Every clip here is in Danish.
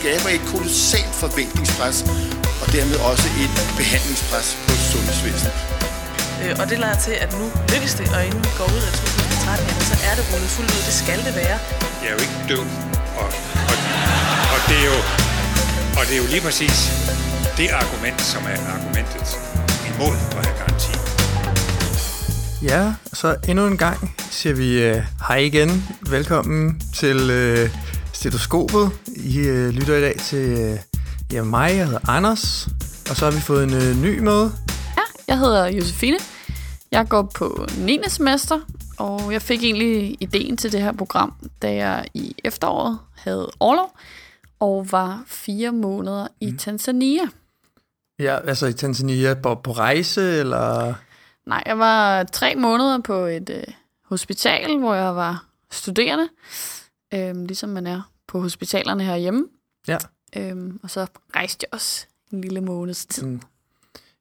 skaber et kolossalt forventningspres, og dermed også et behandlingspres på sundhedsvæsenet. Øh, og det lader til, at nu lykkes det, og inden vi går ud af 2013, jamen, så er det rullet fuldt ud. Det skal det være. Jeg er jo ikke død, og, og, og, det er jo, og det er jo lige præcis det argument, som er argumentet imod at have garanti. Ja, så endnu en gang siger vi uh, hej igen. Velkommen til uh, Stetoskopet. I uh, lytter i dag til uh, ja, mig, jeg hedder Anders. Og så har vi fået en uh, ny med. Ja, jeg hedder Josefine. Jeg går på 9. semester, og jeg fik egentlig ideen til det her program, da jeg i efteråret havde overlov og var fire måneder i mm. Tanzania. Ja, altså i Tanzania på, på rejse, eller... Nej, jeg var tre måneder på et øh, hospital, hvor jeg var studerende, øhm, ligesom man er på hospitalerne herhjemme. Ja. Øhm, og så rejste jeg også en lille måneds tid. Mm.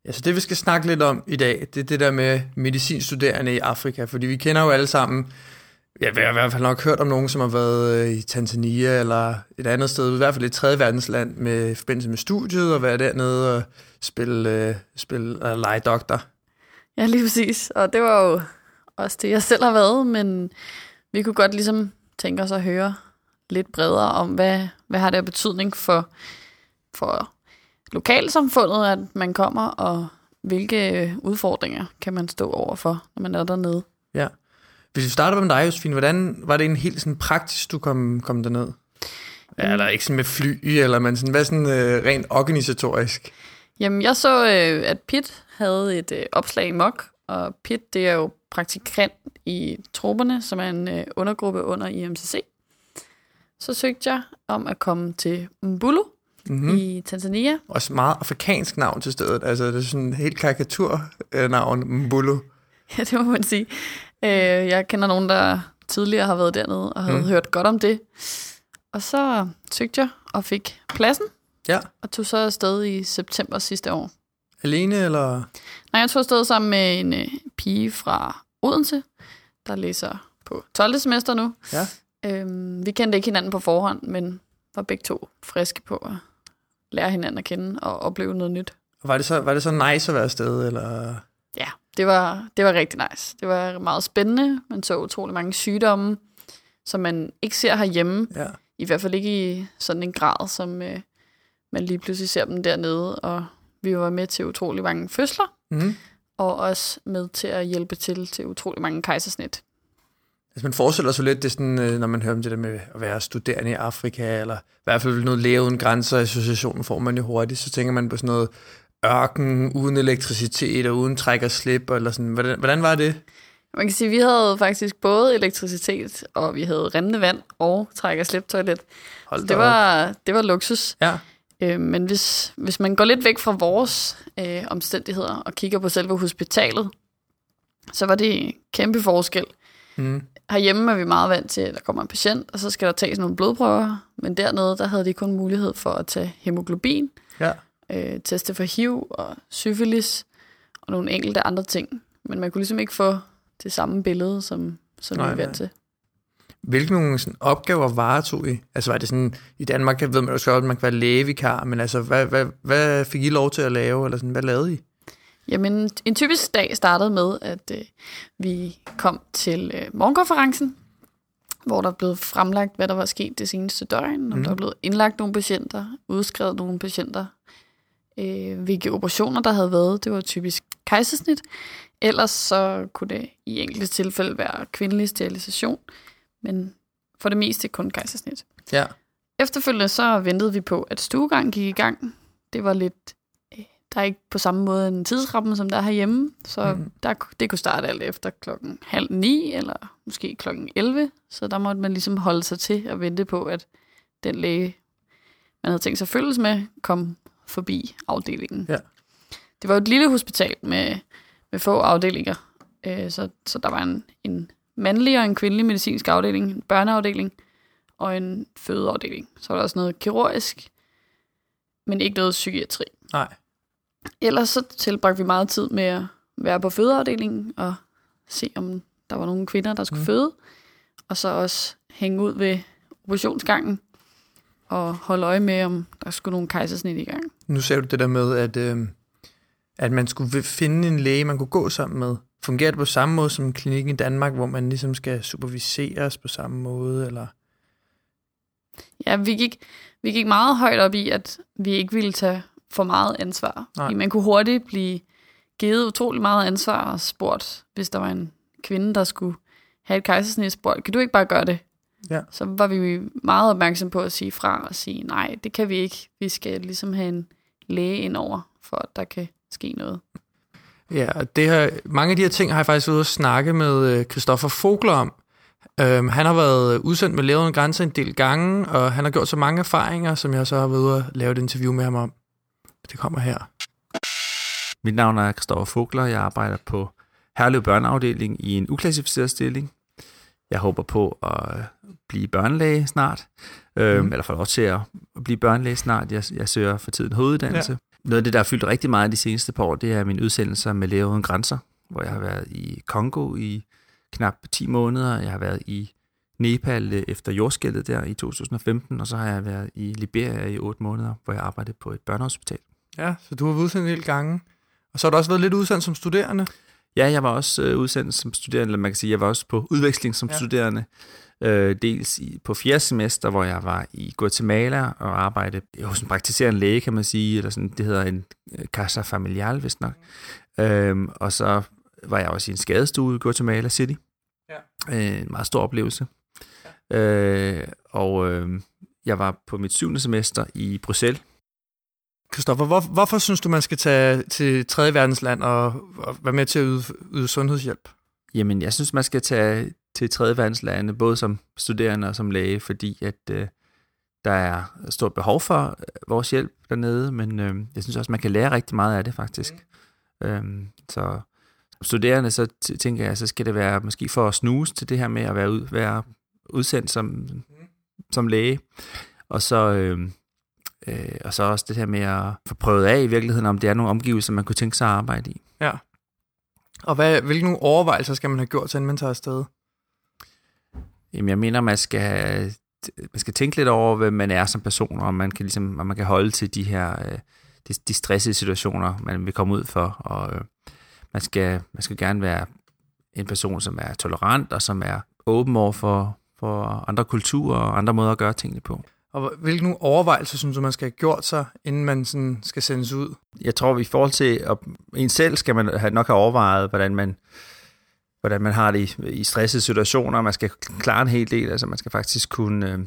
Ja, så det vi skal snakke lidt om i dag, det er det der med medicinstuderende i Afrika, fordi vi kender jo alle sammen, jeg har i hvert fald nok hørt om nogen, som har været øh, i Tanzania eller et andet sted, i hvert fald et tredje verdensland med forbindelse med studiet, og være dernede og spille, uh, spille uh, lege doktor. Ja, lige præcis. Og det var jo også det, jeg selv har været, men vi kunne godt ligesom tænke os at høre lidt bredere om, hvad, hvad har det af betydning for, for lokalsamfundet, at man kommer, og hvilke udfordringer kan man stå overfor, når man er dernede. Ja. Hvis vi starter med dig, Josefine, hvordan var det en helt sådan praktisk, du kom, kom derned? Ja, eller ikke sådan med fly, eller men sådan, hvad sådan øh, rent organisatorisk? Jamen, jeg så, øh, at Pit havde et øh, opslag i MOK, og PIT, det er jo praktikant i trupperne, som er en øh, undergruppe under IMCC. Så søgte jeg om at komme til Mbulu mm-hmm. i Tanzania. Også meget afrikansk navn til stedet. Altså, det er sådan en helt karikaturnavn, Mbulu. Ja, det må man sige. Øh, jeg kender nogen, der tidligere har været dernede og havde mm. hørt godt om det. Og så søgte jeg og fik pladsen. Ja. Og tog så afsted i september sidste år. Alene, eller? Nej, jeg tog afsted sammen med en øh, pige fra Odense, der læser på 12. semester nu. Ja. Øhm, vi kendte ikke hinanden på forhånd, men var begge to friske på at lære hinanden at kende og opleve noget nyt. Var det så, var det så nice at være afsted, eller? Ja, det var, det var rigtig nice. Det var meget spændende. Man så utrolig mange sygdomme, som man ikke ser herhjemme. Ja. I hvert fald ikke i sådan en grad, som øh, man lige pludselig ser dem dernede. Og vi var med til utrolig mange fødsler, mm. og også med til at hjælpe til til utrolig mange kejsersnit. Altså man forestiller sig lidt, det sådan, øh, når man hører om det der med at være studerende i Afrika, eller i hvert fald noget læge uden grænser, associationen får man jo hurtigt, så tænker man på sådan noget ørken, uden elektricitet og uden træk og slip, eller sådan. Hvordan, hvordan var det? Man kan sige, at vi havde faktisk både elektricitet, og vi havde rindende vand og træk og slip toilet. Hold så det var, det var luksus. Ja. Øh, men hvis, hvis man går lidt væk fra vores øh, omstændigheder og kigger på selve hospitalet, så var det en kæmpe forskel. Mm. Herhjemme er vi meget vant til, at der kommer en patient, og så skal der tages nogle blodprøver. Men dernede, der havde de kun mulighed for at tage hemoglobin, ja. øh, teste for HIV og syfilis og nogle enkelte andre ting. Men man kunne ligesom ikke få det samme billede, som, som nej, vi er vant til. Hvilke nogle sådan, opgaver varetog I? Altså var det sådan, i Danmark ved man jo godt, at man kan være lægevikar, men altså, hvad, hvad, hvad fik I lov til at lave, eller sådan, hvad lavede I? Jamen, en typisk dag startede med, at øh, vi kom til øh, morgenkonferencen, hvor der blev fremlagt, hvad der var sket det seneste døgn, om mm. der var blevet indlagt nogle patienter, udskrevet nogle patienter, øh, hvilke operationer der havde været. Det var typisk kejsersnit. Ellers så kunne det i enkelte tilfælde være kvindelig sterilisation, men for det meste kun kejsersnit. Ja. Efterfølgende så ventede vi på, at stuegang gik i gang. Det var lidt der er ikke på samme måde en tidsramme, som der er herhjemme, så mm. der, det kunne starte alt efter klokken halv ni, eller måske klokken 11, så der måtte man ligesom holde sig til at vente på, at den læge, man havde tænkt sig følges med, kom forbi afdelingen. Ja. Det var et lille hospital med, med få afdelinger, øh, så, så der var en, en mandlig og en kvindelig medicinsk afdeling, en børneafdeling og en fødeafdeling. Så var der også noget kirurgisk, men ikke noget psykiatri. Nej. Ellers så tilbragte vi meget tid med at være på fødeafdelingen og se, om der var nogle kvinder, der skulle mm. føde. Og så også hænge ud ved operationsgangen at holde øje med, om der skulle nogle kejsersnit i gang. Nu ser du det der med, at, øh, at man skulle finde en læge, man kunne gå sammen med. Fungerer det på samme måde som klinikken i Danmark, hvor man ligesom skal superviseres på samme måde? Eller? Ja, vi gik, vi gik meget højt op i, at vi ikke ville tage for meget ansvar. Nej. Man kunne hurtigt blive givet utrolig meget ansvar og spurgt, hvis der var en kvinde, der skulle have et kejsersnit, spurgt, kan du ikke bare gøre det? Ja. Så var vi meget opmærksom på at sige fra og sige, nej, det kan vi ikke. Vi skal ligesom have en læge indover, for at der kan ske noget. Ja, og det her, mange af de her ting har jeg faktisk været ude at snakke med øh, Christoffer Fogler om. Øhm, han har været udsendt med Læger Grænser en del gange, og han har gjort så mange erfaringer, som jeg så har været ude at lave et interview med ham om. Det kommer her. Mit navn er Christoffer Fogler. Jeg arbejder på Herlev Børneafdeling i en uklassificeret stilling. Jeg håber på at blive børnelæge snart, øhm, Mm. eller få lov til at blive børnelæge snart. Jeg, jeg søger for tiden hoveduddannelse. Ja. Noget af det, der har fyldt rigtig meget de seneste par år, det er mine udsendelser med Læger Uden Grænser, hvor jeg har været i Kongo i knap 10 måneder. Jeg har været i Nepal øh, efter jordskældet der i 2015, og så har jeg været i Liberia i 8 måneder, hvor jeg arbejdede på et børnehospital. Ja, så du har været udsendt en del gange. Og så har du også været lidt udsendt som studerende. Ja, jeg var også øh, udsendt som studerende, eller man kan sige, jeg var også på udveksling som ja. studerende. Øh, dels i, på fjerde semester, hvor jeg var i Guatemala og arbejdede hos en praktiserende læge, kan man sige, eller sådan, det hedder en øh, casa familial, vist nok. Øhm, og så var jeg også i en skadestue i Guatemala City. Ja. Øh, en meget stor oplevelse. Ja. Øh, og øh, jeg var på mit syvende semester i Bruxelles, Christoffer, hvor, hvorfor synes du, man skal tage til 3. verdensland og, og være med til at yde, yde sundhedshjælp? Jamen, jeg synes, man skal tage til tredje verdenslande, både som studerende og som læge, fordi at øh, der er stort behov for øh, vores hjælp dernede, men øh, jeg synes også, man kan lære rigtig meget af det, faktisk. Mm. Øhm, så studerende, så tænker jeg, så skal det være måske for at snuse til det her med at være, ud, være udsendt som, som læge, og så... Øh, Øh, og så også det her med at få prøvet af i virkeligheden, om det er nogle omgivelser, man kunne tænke sig at arbejde i. Ja. Og hvad, hvilke nogle overvejelser skal man have gjort, til man tager afsted? Jamen, jeg mener, man skal, man skal tænke lidt over, hvem man er som person, og man kan, ligesom, og man kan holde til de her øh, de, de stressede situationer, man vil komme ud for. Og øh, man, skal, man skal gerne være en person, som er tolerant, og som er åben over for, for andre kulturer og andre måder at gøre tingene på. Og hvilke nogle overvejelser synes du, man skal have gjort sig, inden man sådan skal sendes ud? Jeg tror, i forhold til at, en selv, skal man have, nok have overvejet, hvordan man, hvordan man har det i, i stressede situationer. Man skal klare en hel del, altså man skal faktisk kunne øh,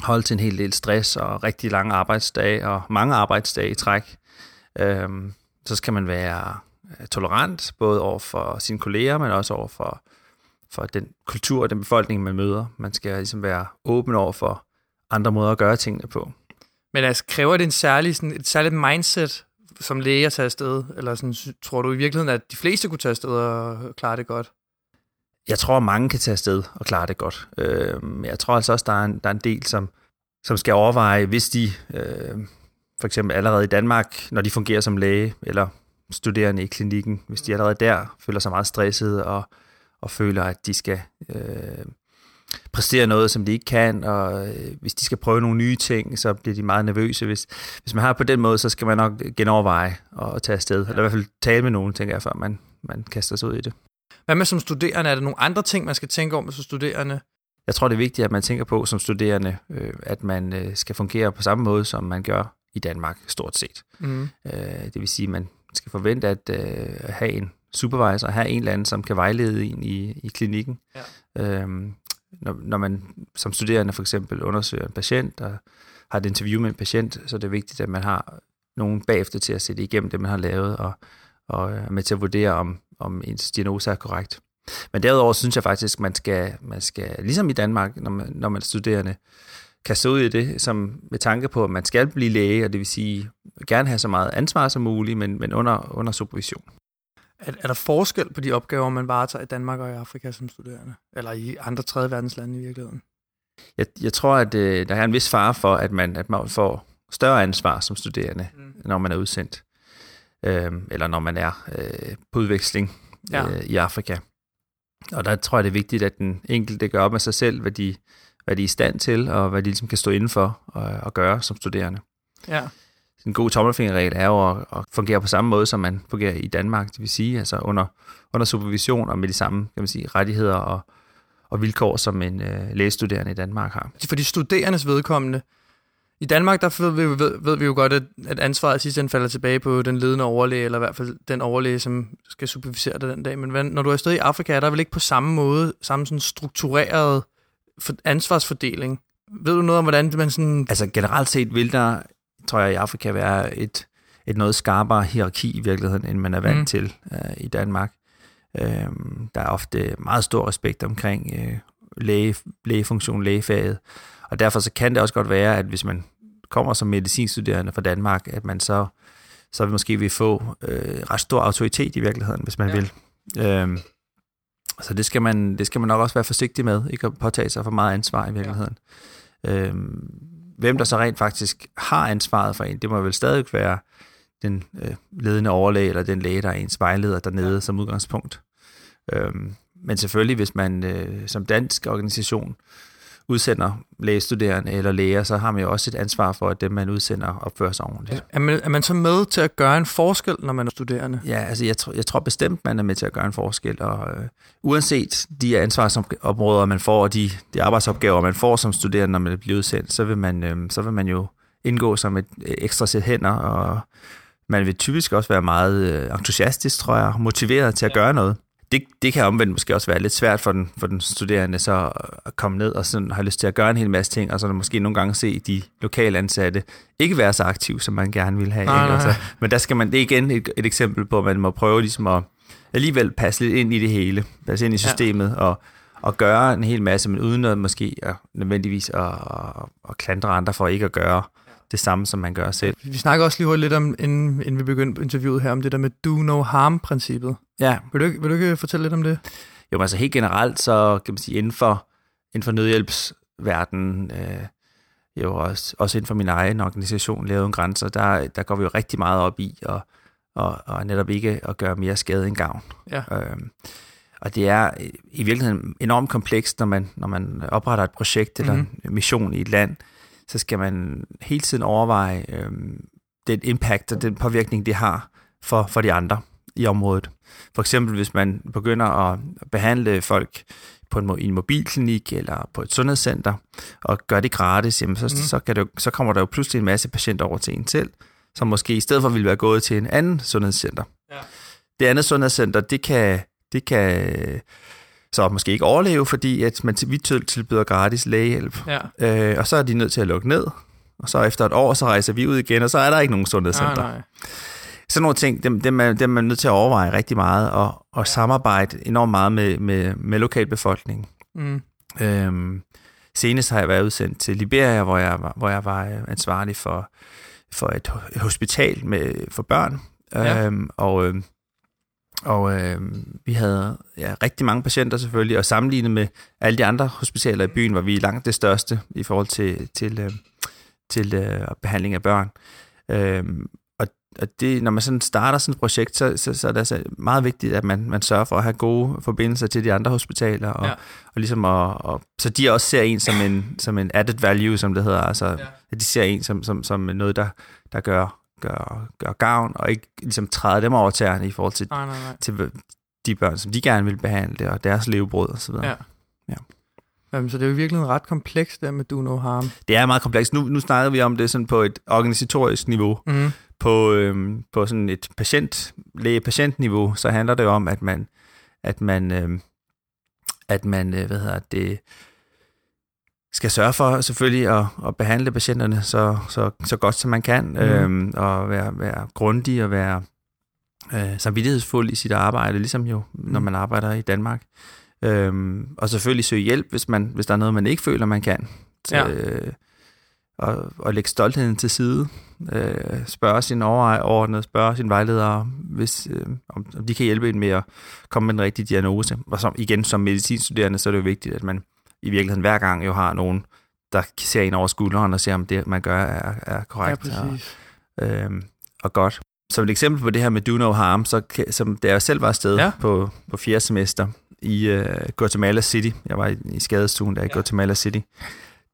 holde til en hel del stress og rigtig lange arbejdsdage og mange arbejdsdage i træk. Øh, så skal man være øh, tolerant, både over for sine kolleger, men også over for, for den kultur og den befolkning, man møder. Man skal ligesom være åben over for andre måder at gøre tingene på. Men altså, kræver det en særlig, sådan, et særligt mindset som læge at tage afsted? Eller sådan, tror du i virkeligheden, at de fleste kunne tage afsted og klare det godt? Jeg tror, at mange kan tage afsted og klare det godt. Øh, men jeg tror altså også, der er en, der er en del, som, som skal overveje, hvis de øh, for eksempel allerede i Danmark, når de fungerer som læge eller studerende i klinikken, hvis de allerede der føler sig meget stressede og, og føler, at de skal øh, præstere noget, som de ikke kan, og øh, hvis de skal prøve nogle nye ting, så bliver de meget nervøse. Hvis, hvis man har på den måde, så skal man nok genoverveje og tage afsted, eller i hvert fald tale med nogen, tænker jeg, før man, man kaster sig ud i det. Hvad med som studerende? Er der nogle andre ting, man skal tænke om som studerende? Jeg tror, det er vigtigt, at man tænker på som studerende, øh, at man øh, skal fungere på samme måde, som man gør i Danmark, stort set. Mm. Øh, det vil sige, at man skal forvente at øh, have en supervisor, have en eller anden, som kan vejlede en i, i klinikken. Ja. Øhm, når, når man som studerende for eksempel undersøger en patient og har et interview med en patient, så er det vigtigt, at man har nogen bagefter til at sætte igennem det, man har lavet, og, og er med til at vurdere, om, om ens diagnose er korrekt. Men derudover synes jeg faktisk, man skal, man skal ligesom i Danmark, når man, når man er studerende, se ud i det som med tanke på, at man skal blive læge, og det vil sige gerne have så meget ansvar som muligt, men, men under, under supervision. Er, er der forskel på de opgaver, man varetager i Danmark og i Afrika som studerende? Eller i andre tredje verdenslande i virkeligheden? Jeg, jeg tror, at øh, der er en vis fare for, at man, at man får større ansvar som studerende, mm. når man er udsendt, øh, eller når man er øh, på udveksling Ja. øh, i Afrika. Og der tror jeg, det er vigtigt, at den enkelte gør op med sig selv, hvad de, hvad de er i stand til, og hvad de ligesom kan stå indenfor og, og gøre som studerende. Ja. En god tommelfingerregel er jo at, at fungere på samme måde, som man fungerer i Danmark, det vil sige altså under, under supervision og med de samme kan man sige, rettigheder og, og vilkår, som en øh, lægestuderende i Danmark har. For de studerendes vedkommende, i Danmark, der ved vi, ved, ved vi jo godt, at, at ansvaret sidst enden falder tilbage på den ledende overlæge, eller i hvert fald den overlæge, som skal supervisere det den dag. Men hvad, når du er afsted i Afrika, er der vel ikke på samme måde, samme sådan struktureret for, ansvarsfordeling? Ved du noget om, hvordan man sådan... Altså generelt set vil der, tror jeg, i Afrika være et, et noget skarpere hierarki i virkeligheden, end man er vant mm. til øh, i Danmark. Øh, der er ofte meget stor respekt omkring øh, læge, lægefunktion, lægefaget, og derfor så kan det også godt være, at hvis man kommer som medicinstuderende fra Danmark, at man så, så måske vil få øh, ret stor autoritet i virkeligheden, hvis man ja. vil. Øh, så det skal, man, det skal man nok også være forsigtig med, ikke at påtage sig for meget ansvar i virkeligheden. Ja. Øhm, hvem der så rent faktisk har ansvaret for en, det må vel stadig være den øh, ledende overlæge, eller den læge, der er ens vejleder dernede ja. som udgangspunkt. Øhm, men selvfølgelig, hvis man øh, som dansk organisation udsender lægestuderende eller læger, så har man jo også et ansvar for, at dem, man udsender, opfører sig ordentligt. Er man, er man så med til at gøre en forskel, når man er studerende? Ja, altså jeg, tror, jeg tror bestemt, man er med til at gøre en forskel, og øh, uanset de ansvarsområder, man får, og de, de arbejdsopgaver, man får som studerende, når man bliver udsendt, så vil man, øh, så vil man jo indgå som et ekstra sæt hænder, og man vil typisk også være meget øh, entusiastisk, tror jeg, motiveret til at gøre noget det, det kan omvendt måske også være lidt svært for den, for den studerende så at komme ned og sådan have lyst til at gøre en hel masse ting, og så måske nogle gange se de lokale ansatte ikke være så aktive, som man gerne vil have. Nej, ikke? Altså, men der skal man, det er igen et, et eksempel på, at man må prøve ligesom at alligevel passe lidt ind i det hele, passe ind i systemet, ja. og, og gøre en hel masse, men uden at måske at, nødvendigvis at, at, at klandre andre for ikke at gøre det samme, som man gør selv. Vi snakker også lige hurtigt lidt om, inden, inden vi begyndte interviewet her, om det der med do no harm-princippet. Ja. Vil du, vil du ikke fortælle lidt om det? Jo, men altså helt generelt, så kan man sige, inden for, inden for nødhjælpsverdenen, øh, jo også, også inden for min egen organisation, Lavet Uden Grænser, der, der går vi jo rigtig meget op i, og, og, og netop ikke at gøre mere skade end gavn. Ja. Øhm, og det er i virkeligheden enormt komplekst, når man, når man opretter et projekt eller Mhm. en mission i et land, så skal man hele tiden overveje øhm, den impact og den påvirkning, det har for, for de andre i området. For eksempel hvis man begynder at behandle folk på en, i en mobilklinik eller på et sundhedscenter, og gør det gratis, jamen så, mm. så, kan det, så kommer der jo pludselig en masse patienter over til en selv, som måske i stedet for ville være gået til en anden sundhedscenter. Ja. Det andet sundhedscenter, det kan, det kan så måske ikke overleve, fordi at man vi til- tilbyder gratis lægehjælp. Ja. Øh, og så er de nødt til at lukke ned. Og så efter et år, så rejser vi ud igen, og så er der ikke nogen sundhedscenter. Nej, nej. Sådan nogle ting, dem, dem, er, dem er man nødt til at overveje rigtig meget, og, og samarbejde enormt meget med, med, med lokalbefolkningen. Mm. Øhm, senest har jeg været udsendt til Liberia, hvor jeg, hvor jeg var øh, ansvarlig for, for et hospital med, for børn. Ja. Øhm, og øhm, og øhm, vi havde ja, rigtig mange patienter selvfølgelig, og sammenlignet med alle de andre hospitaler i byen, var vi langt det største i forhold til, til, øh, til øh, behandling af børn. Øhm, og, og det, når man sådan starter sådan et projekt, så, så, så er det altså meget vigtigt, at man, man sørger for at have gode forbindelser til de andre hospitaler, og, Ja. og ligesom at, og, så de også ser en som en, som en added value, som det hedder, altså Ja. de ser en som, som, som noget, der, der gør, gør, gør gavn, og ikke ligesom træder dem over tæerne i forhold til, Nej, nej, nej. til de børn, som de gerne vil behandle, og deres levebrød og så videre. Ja. Ja. Jamen, så det er jo virkelig ret komplekst der med do no harm. Det er meget komplekst. Nu, nu snakker vi om det sådan på et organisatorisk niveau. Mm. På, øhm, på sådan et patient, læge-patient-niveau, så handler det om, at man, at man, øhm, at man øh, hvad hedder det, skal sørge for selvfølgelig at, at behandle patienterne så, så, så godt som man kan, mm. øhm, og være, være grundig og være øh, samvittighedsfuld i sit arbejde, ligesom jo, når Mm. man arbejder i Danmark. Øhm, og selvfølgelig søge hjælp, hvis, man, hvis der er noget, man ikke føler, man kan. Så, Ja. øh, og, og lægge stoltheden til side. Øh, spørge sin overordnede, spørge sin vejleder, hvis, øh, om, om de kan hjælpe en med at komme med den rigtige diagnose. Og som, igen, som medicinstuderende, så er det jo vigtigt, at man i virkeligheden hver gang jo har nogen, der ser en over skulderen og ser, om det, man gør, er, er Ja, korrekt og, præcis. øh, og godt. Som et eksempel på det her med do no harm, så som da jeg selv var afsted Ja. ja. på, på fjerde semester i uh, Guatemala City. Jeg var i, i skadestuen der i Guatemala City.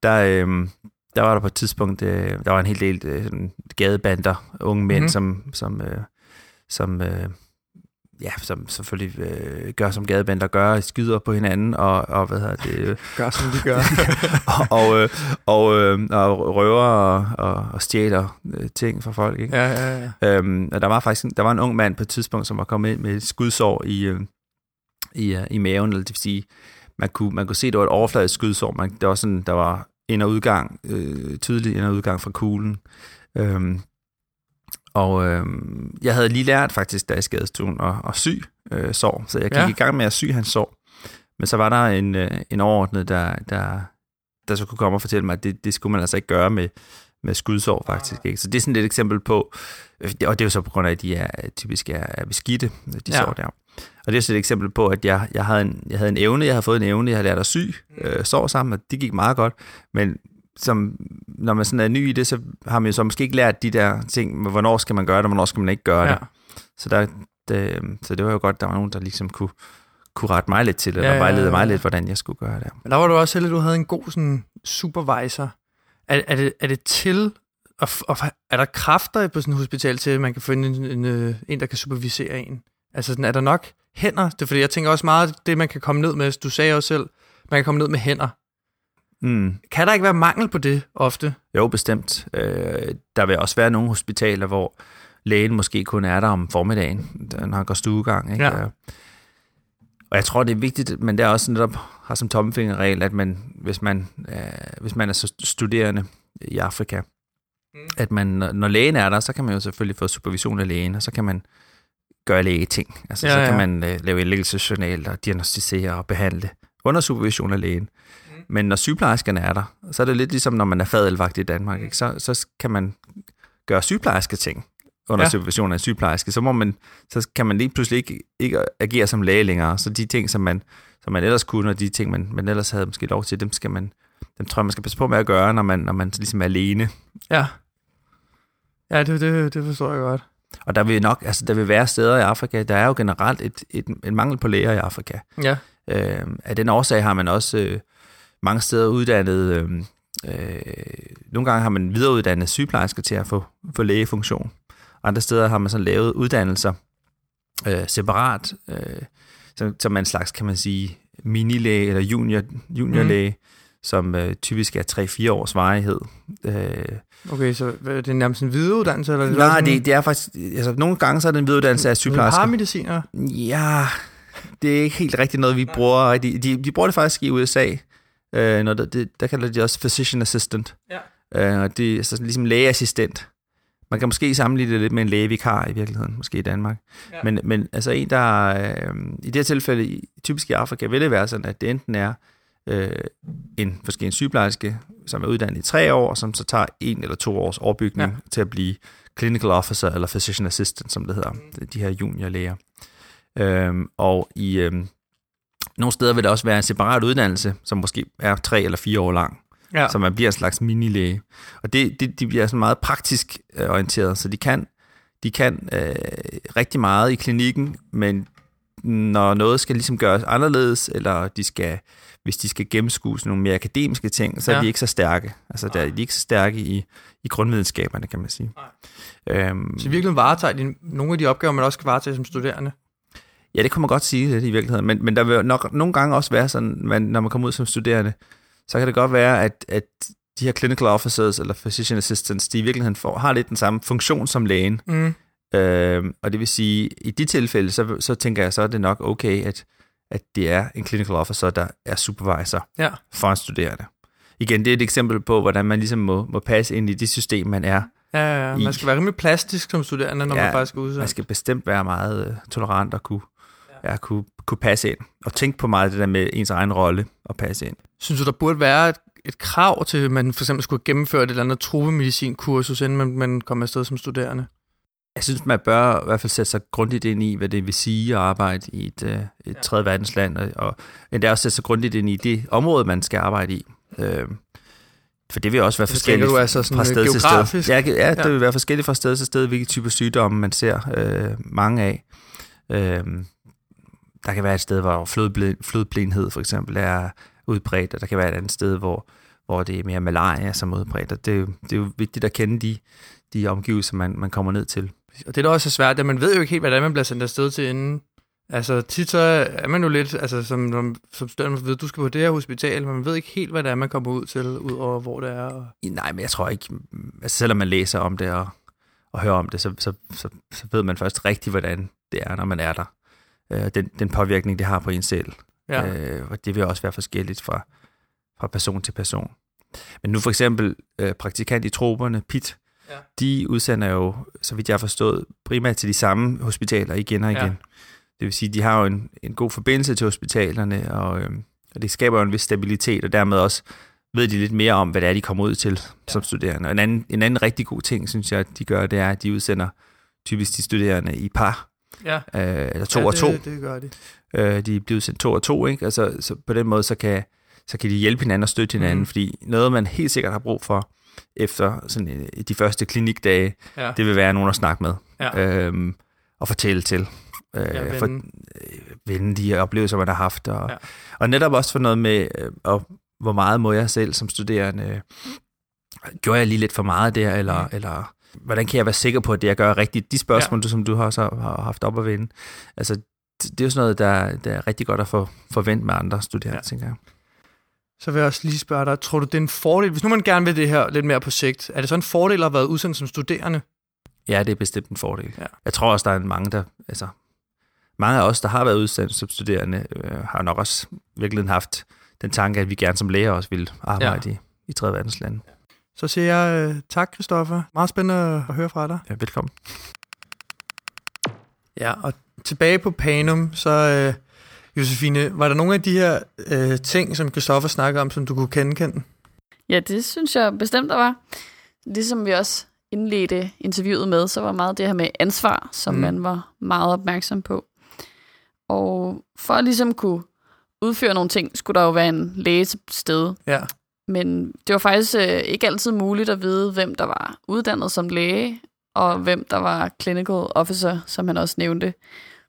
Der, øh, der var der på et tidspunkt, øh, der var en hel del øh, gadebander, unge mænd, mm. som, som, øh, som, øh, ja, som selvfølgelig øh, gør, som gadebander gør, skyder på hinanden, og, og hvad hedder det, øh, Gør, som de gør. og, og, øh, og, øh, og røver og, og, og stjæler øh, ting fra folk, ikke? ja, ja, ja. Øhm, og der var faktisk der var en ung mand på et tidspunkt, som var kommet ind med et skudsår i, øh, i, øh, i maven, eller det vil sige, man kunne, man kunne se, at det var et overfladisk skudsår. Man, der var sådan, der var ind- og udgang, øh, tydelig ind- og udgang fra kuglen. Øhm, og øhm, jeg havde lige lært faktisk, da jeg skadestuen, at, at sy øh, sår, så jeg gik Ja. i gang med at sy hans sår. Men så var der en, øh, en overordnet, der, der, der så kunne komme og fortælle mig, at det, det skulle man altså ikke gøre med, med skudsår faktisk. Ikke? Så det er sådan et eksempel på, øh, og det er jo så på grund af, at de er typisk er, er beskidte, de Ja. sår der. Og det er så et eksempel på, at jeg, jeg, havde en, jeg havde en evne, jeg havde fået en evne, jeg havde lært at sy øh, sår sammen, og det gik meget godt. Men som, når man sådan er ny i det, så har man jo så måske ikke lært de der ting, med, hvornår skal man gøre det, og hvornår skal man ikke gøre ja. det. Så, der, det, så det var jo godt, der var nogen, der ligesom kunne, kunne rette mig lidt til, eller Ja, ja, vejlede ja, mig ja. lidt, hvordan jeg skulle gøre det. Men der var du også heldig, at du havde en god sådan, supervisor. Er, er, det, er det til, og, og er der kræfter på sådan et hospital til, at man kan finde en, en, øh, en der kan supervisere en? Altså, sådan, er der nok hænder? Det er fordi, jeg tænker også meget, det man kan komme ned med, du sagde også selv, man kan komme ned med hænder. Mm. Kan der ikke være mangel på det ofte? Jo, bestemt. Øh, der vil også være nogle hospitaler, hvor lægen måske kun er der om formiddagen, når han går stuegang. Ikke? Ja. Og jeg tror, det er vigtigt, men det er også netop har som tommelfingerregel, at man, hvis man, øh, hvis man er studerende i Afrika, mm. at man, når- lægen er der, så kan man jo selvfølgelig få supervision af lægen, og så kan man gøre lægeting. Altså, Ja, så kan ja. man øh, lave indlæggelsesjournaler, diagnostisere og behandle under supervision af lægen. Men når sygeplejerskerne er der, så er det lidt ligesom, når man er fadelvagt i Danmark. Ikke? Så, så kan man gøre sygeplejerske ting under Ja. supervision af en sygeplejerske. Så, må man, så kan man lige pludselig ikke, ikke agere som læge længere. Så de ting, som man, som man ellers kunne, og de ting, man, man ellers havde måske lov til, dem, skal man, dem tror jeg, man skal passe på med at gøre, når man, når man ligesom er alene. Ja. Ja, det, det, det forstår jeg godt. Og der vil nok, altså der vil være steder i Afrika, der er jo generelt et, et, en mangel på læger i Afrika. Ja. Øh, af den årsag har man også øh, mange steder uddannet, øh, øh, nogle gange har man videreuddannet sygeplejersker til at få, få lægefunktion. Andre steder har man så lavet uddannelser øh, separat, øh, som, som er en slags, kan man sige, minilæge eller junior, juniorlæge, mm. som øh, typisk er 3-4 års varighed. Øh, Okay, så hvad, det er nærmest en videreuddannelse? Eller er nej, sådan, det, det er faktisk, altså nogle gange så er det en videreuddannelse af sygeplejersker. Paramediciner? Ja, det er ikke helt rigtigt noget, vi bruger. De, de, de bruger det faktisk i USA. Øh, når det, det, der kalder de også physician assistant. Ja. Øh, og det er så ligesom lægeassistent. Man kan måske sammenligne det lidt med en lægevikar i virkeligheden, måske i Danmark. Ja. Men, men altså en, der øh, i det her tilfælde, i- typisk i Afrika, vil det være sådan, at det enten er øh, en, måske en sygeplejerske, som er uddannet i tre år, som så tager en eller to års overbygning Ja. ja. til at blive clinical officer eller physician assistant, som det hedder, de her juniorlæger. Øhm, og i øhm, nogle steder vil der også være en separat uddannelse, som måske er tre eller fire år lang, Ja. så man bliver en slags minilæge. Og det, det, de bliver sådan meget praktisk øh, orienteret, så de kan, de kan øh, rigtig meget i klinikken, men når noget skal ligesom gøres anderledes, eller de skal, hvis de skal gennemskue sådan nogle mere akademiske ting, så er Ja. de ikke så stærke. Altså, der, de er ikke så stærke i, i grundvidenskaberne, kan man sige. Øhm, Så i virkeligheden varetager de nogle af de opgaver, man også kan varetage som studerende. Ja, det kunne man godt sige lidt i virkeligheden, men, men der vil nok nogle gange også være sådan, man, når man kommer ud som studerende, så kan det godt være, at, at de her clinical officers eller physician assistants, de i virkeligheden får, har lidt den samme funktion som lægen. Mm. Øhm, og det vil sige, i de tilfælde, så, så tænker jeg, så er det nok okay, at, at det er en clinical officer, der er supervisor Ja. for en studerende. Igen, det er et eksempel på, hvordan man ligesom må, må passe ind i det system, man er. Ja, ja, ja. Man skal være rimelig plastisk som studerende, når Ja, man faktisk er udsendt. Man skal bestemt være meget øh, tolerant og kunne, ja. kunne, kunne passe ind. Og tænke på meget det der med ens egen rolle og passe ind. Synes du, der burde være et, et krav til, at man for eksempel skulle gennemføre et eller andet trovemedicinkursus, inden man, man kommer afsted som studerende? Jeg synes, man bør i hvert fald sætte sig grundigt ind i, hvad det vil sige at arbejde i et, øh, et ja. tredje verdensland, og, og endda også sætte sig grundigt ind i det område, man skal arbejde i. Øh, for det vil også være tænker forskelligt du altså sådan fra sted til geografisk? sted. Ja, ge- ja, Ja. det vil være forskelligt fra sted til sted, hvilke typer sygdomme man ser øh, mange af. Øh, der kan være et sted, hvor flodblind, flodblindhed for eksempel er udbredt, og der kan være et andet sted, hvor, hvor det er mere malaria som er udbredt. Og det, det er jo vigtigt at kende de, de omgivelser, man, man kommer ned til. Og det, der også er svært, det er, at man ved jo ikke helt, hvordan man bliver sendt afsted til inden. Altså, tit så er man jo lidt, altså som, som, som studerende, ved, du skal på det her hospital, men man ved ikke helt, hvad det er, man kommer ud til, ud over hvor det er. Og... Nej, men jeg tror ikke, altså selvom man læser om det og, og hører om det, så, så, så, så ved man først rigtigt, hvordan det er, når man er der. Øh, den, den påvirkning, det har på en selv. Ja. Øh, og det vil også være forskelligt fra, fra person til person. Men nu for eksempel øh, praktikant i troberne, PIT, Ja. de udsender jo, så vidt jeg har forstået, primært til de samme hospitaler igen og igen. Ja. Det vil sige, de har jo en, en god forbindelse til hospitalerne, og, øhm, og det skaber jo en vis stabilitet, og dermed også ved de lidt mere om, hvad det er, de kommer ud til ja. som studerende. Og en anden, en anden rigtig god ting, synes jeg, de gør, det er, at de udsender typisk de studerende i par, Ja, øh, eller to ja og to. Det, det gør de. Øh, de bliver udsendt to og to, ikke? Altså, så på den måde, så kan, så kan de hjælpe hinanden og støtte hinanden, mm. fordi noget, man helt sikkert har brug for efter sådan, øh, de første klinikdage, Ja. det vil være nogen at snakke med Ja. øhm, og fortælle til. Øh, Ja, for, øh, vende de oplevelser, man har haft. Og, ja. og netop også for noget med, øh, og hvor meget må jeg selv som studerende, øh, gjorde jeg lige lidt for meget der, eller, Mm. eller hvordan kan jeg være sikker på, at det jeg gør er rigtigt? De spørgsmål, ja. som du har, har haft op at vende, altså det er jo sådan noget, der, der er rigtig godt at få forvent med andre studerende, Ja. ja. tænker jeg. Så vil jeg også lige spørge dig, tror du, det er en fordel, hvis nu man gerne vil det her lidt mere på sigt, er det så en fordel at have været udsendt som studerende? Ja, det er bestemt en fordel. Ja. Jeg tror også, der er mange, der... Altså, mange af os, der har været udsendt som studerende, øh, har nok også virkelig haft den tanke, at vi gerne som læger også vil arbejde ja. i, i tredje verdens lande. Så siger jeg øh, tak, Christoffer. Meget spændende at høre fra dig. Ja, velkommen. Ja, og tilbage på Panum, så øh, Josefine, var der nogle af de her øh, ting, som Christoffer snakkede om, som du kunne genkende? Ja, det synes jeg bestemt, der var. Ligesom vi også indledte interviewet med, så var meget det her med ansvar, som Mm. mm. man var meget opmærksom på. Og for at ligesom kunne udføre nogle ting, skulle der jo være en læge til stede. Ja, Men det var faktisk øh, ikke altid muligt at vide, hvem der var uddannet som læge, og hvem der var clinical officer, som han også nævnte.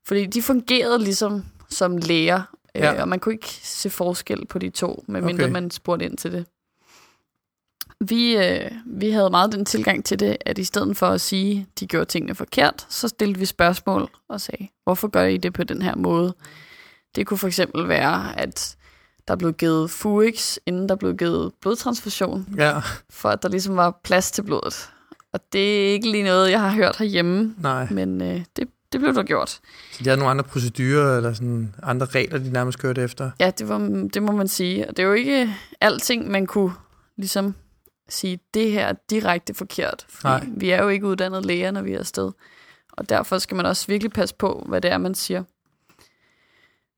Fordi de fungerede ligesom som læger, Ja. øh, og man kunne ikke se forskel på de to, medmindre Okay. man spurgte ind til det. Vi, øh, vi havde meget den tilgang til det, at i stedet for at sige, at de gjorde tingene forkert, så stillede vi spørgsmål og sagde, hvorfor gør I det på den her måde? Det kunne for eksempel være, at der blev givet Fuix, inden der blev givet blodtransfusion, ja, for at der ligesom var plads til blodet. Og det er ikke lige noget, jeg har hørt herhjemme, nej. men øh, det, det blev der gjort. Så de havde nogle andre procedurer, eller sådan andre regler, de nærmest kørte efter? Ja, det, var, det må man sige. Og det er jo ikke alting, man kunne ligesom sige, det her er direkte forkert. Fordi Nej. vi er jo ikke uddannet læger, når vi er afsted. Og derfor skal man også virkelig passe på, hvad det er, man siger.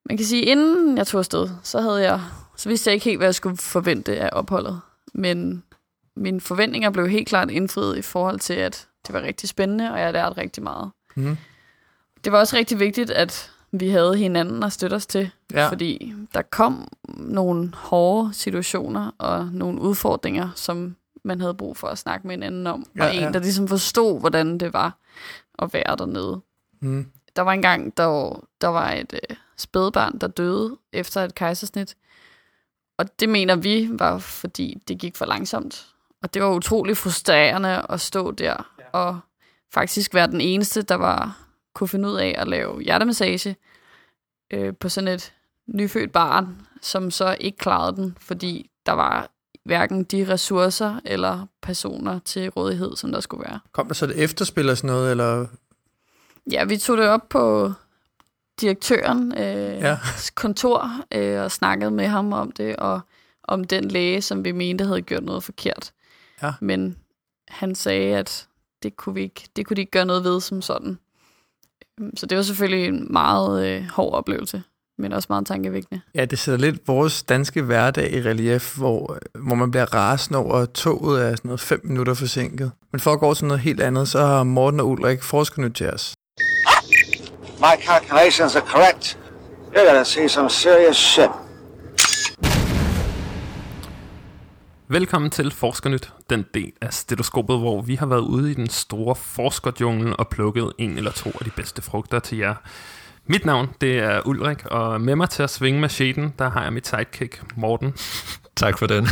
Man kan sige, inden jeg tog afsted, så havde jeg, så vidste jeg ikke helt, hvad jeg skulle forvente af opholdet. Men mine forventninger blev helt klart indfriet i forhold til, at det var rigtig spændende, og jeg lærte rigtig meget. Mm. Det var også rigtig vigtigt, at vi havde hinanden at støtte os til, Ja. fordi der kom nogle hårde situationer og nogle udfordringer, som man havde brug for at snakke med hinanden om. Ja, og en, ja. der ligesom forstod, hvordan det var at være dernede. Mm. Der var engang, der, var- der var et øh, spædbarn, der døde efter et kejsersnit. Og det mener vi var, fordi det gik for langsomt. Og det var utrolig frustrerende at stå der ja. og faktisk være den eneste, der var kunne finde ud af at lave hjertemassage øh, på sådan et nyfødt barn, som så ikke klarede den, fordi der var hverken de ressourcer eller personer til rådighed, som der skulle være. Kom der så et efterspil og sådan noget, eller? Ja, vi tog det op på direktøren øh, Ja. kontor øh, og snakkede med ham om det, og om den læge, som vi mente havde gjort noget forkert. Ja. Men han sagde, at det kunne, vi ikke, det kunne de ikke gøre noget ved som sådan. Øhm, Så det var selvfølgelig en meget øh, hård oplevelse, men også meget tankevækkende. Ja, det sætter lidt vores danske hverdag i relief, hvor, hvor man bliver rasende over, at toget er sådan noget fem minutter forsinket. Men for at gå til noget helt andet, så har Morten og Ulrik forskernyt til os. My calculations are correct. You're gonna see some serious shit. Velkommen til Forskernyt, den del af stetoskopet, hvor vi har været ude i den store forskerjungel og plukket en eller to af de bedste frugter til jer. Mit navn, det er Ulrik, og med mig til at svinge macheten, der har jeg mit sidekick, Morten. Tak for den.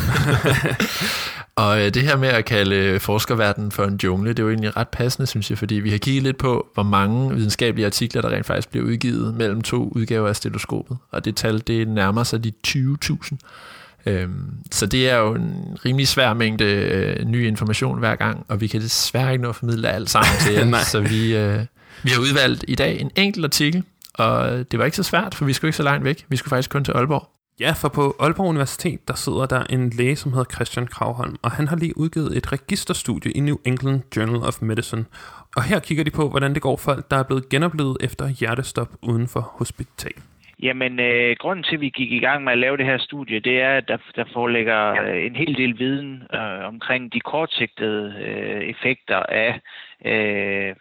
og øh, det her med at kalde forskerverdenen for en jungle, det er jo egentlig ret passende, synes jeg, fordi vi har kigget lidt på, hvor mange videnskabelige artikler, der rent faktisk bliver udgivet mellem to udgaver af stetoskopet. Og det tal, det nærmer sig de 20.000. Øhm, så det er jo en rimelig svær mængde øh, ny information hver gang, og vi kan desværre ikke nå at formidle alt sammen til jer. så vi, øh, vi har udvalgt i dag en enkelt artikel, og det var ikke så svært, for vi skulle ikke så langt væk. Vi skulle faktisk kun til Aalborg. Ja, for på Aalborg Universitet, der sidder der en læge, som hedder Christian Kravholm, og han har lige udgivet et registerstudie i New England Journal of Medicine. Og her kigger de på, hvordan det går folk, der er blevet genoplevet efter hjertestop uden for hospital. Jamen, øh, grunden til, at vi gik i gang med at lave det her studie, det er, at der, der foreligger øh, en hel del viden øh, omkring de kortsigtede øh, effekter af øh,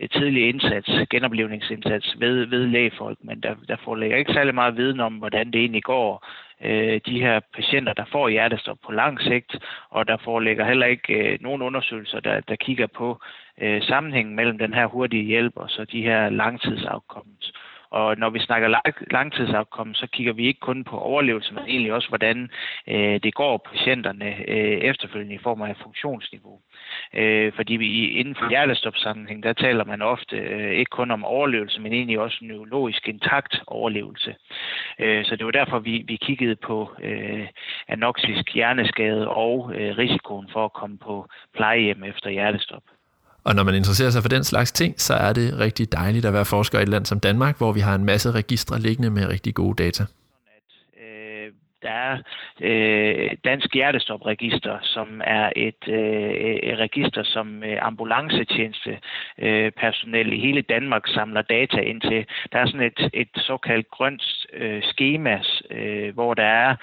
Øh, tidlig indsats, genoplevningsindsats ved, ved lægefolk, men der, der foreligger ikke særlig meget viden om, hvordan det egentlig går øh, de her patienter, der får hjertestop på lang sigt, og der foreligger heller ikke øh, nogen undersøgelser, der, der kigger på øh, sammenhængen mellem den her hurtige hjælp og så de her langtidsafkommet. Og når vi snakker lang, langtidsafkommen, så kigger vi ikke kun på overlevelse, men egentlig også, hvordan øh, det går patienterne øh, efterfølgende i form af funktionsniveau. Øh, fordi vi inden for hjertestopsammenhæng, der taler man ofte øh, ikke kun om overlevelse, men egentlig også neurologisk intakt overlevelse. Øh, så det var derfor, vi, vi kiggede på øh, anoxisk hjerneskade og øh, risikoen for at komme på plejehjem efter hjertestop. Og når man interesserer sig for den slags ting, så er det rigtig dejligt at være forsker i et land som Danmark, hvor vi har en masse registre liggende med rigtig gode data. Der er øh, Dansk Hjertestopregister, som er et, øh, et register, som øh, ambulancetjeneste øh, personel i hele Danmark samler data ind til. Der er sådan et, et såkaldt grønt øh, schema, øh, hvor der er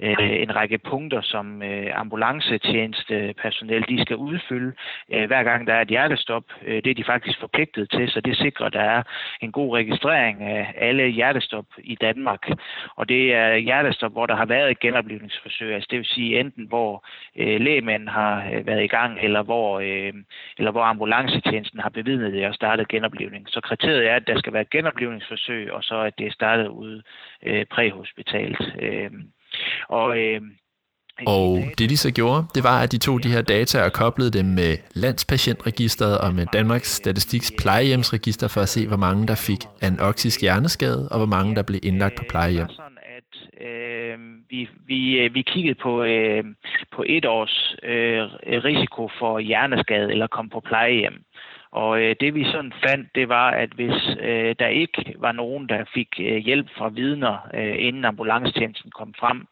øh, en række punkter, som øh, ambulancetjeneste personel de skal udfylde øh, hver gang der er et hjertestop. Øh, det er de faktisk forpligtet til, så det sikrer, at der er en god registrering af alle hjertestop i Danmark. Og det er hjertestop, hvor der har været et genoplevningsforsøg, altså det vil sige enten hvor øh, lægemænd har øh, været i gang, eller hvor, øh, eller hvor ambulancetjenesten har bevidnet det og startet genoplevning. Så kriteriet er, at der skal være et genoplevningsforsøg, og så at det er startet ude øh, præhospitalt. Øh, og øh, og det de så gjorde, det var, at de tog de her data og koblede dem med Landspatientregisteret og med Danmarks Statistiks plejehjemsregister for at se, hvor mange der fik anoxisk hjerneskade og hvor mange der blev indlagt på plejehjem. Øh, vi, vi, øh, vi kiggede på, øh, på et års øh, risiko for hjerneskade eller kom på plejehjem. Og øh, det vi sådan fandt, det var, at hvis øh, der ikke var nogen, der fik øh, hjælp fra vidner, øh, inden ambulancetjenesten kom frem,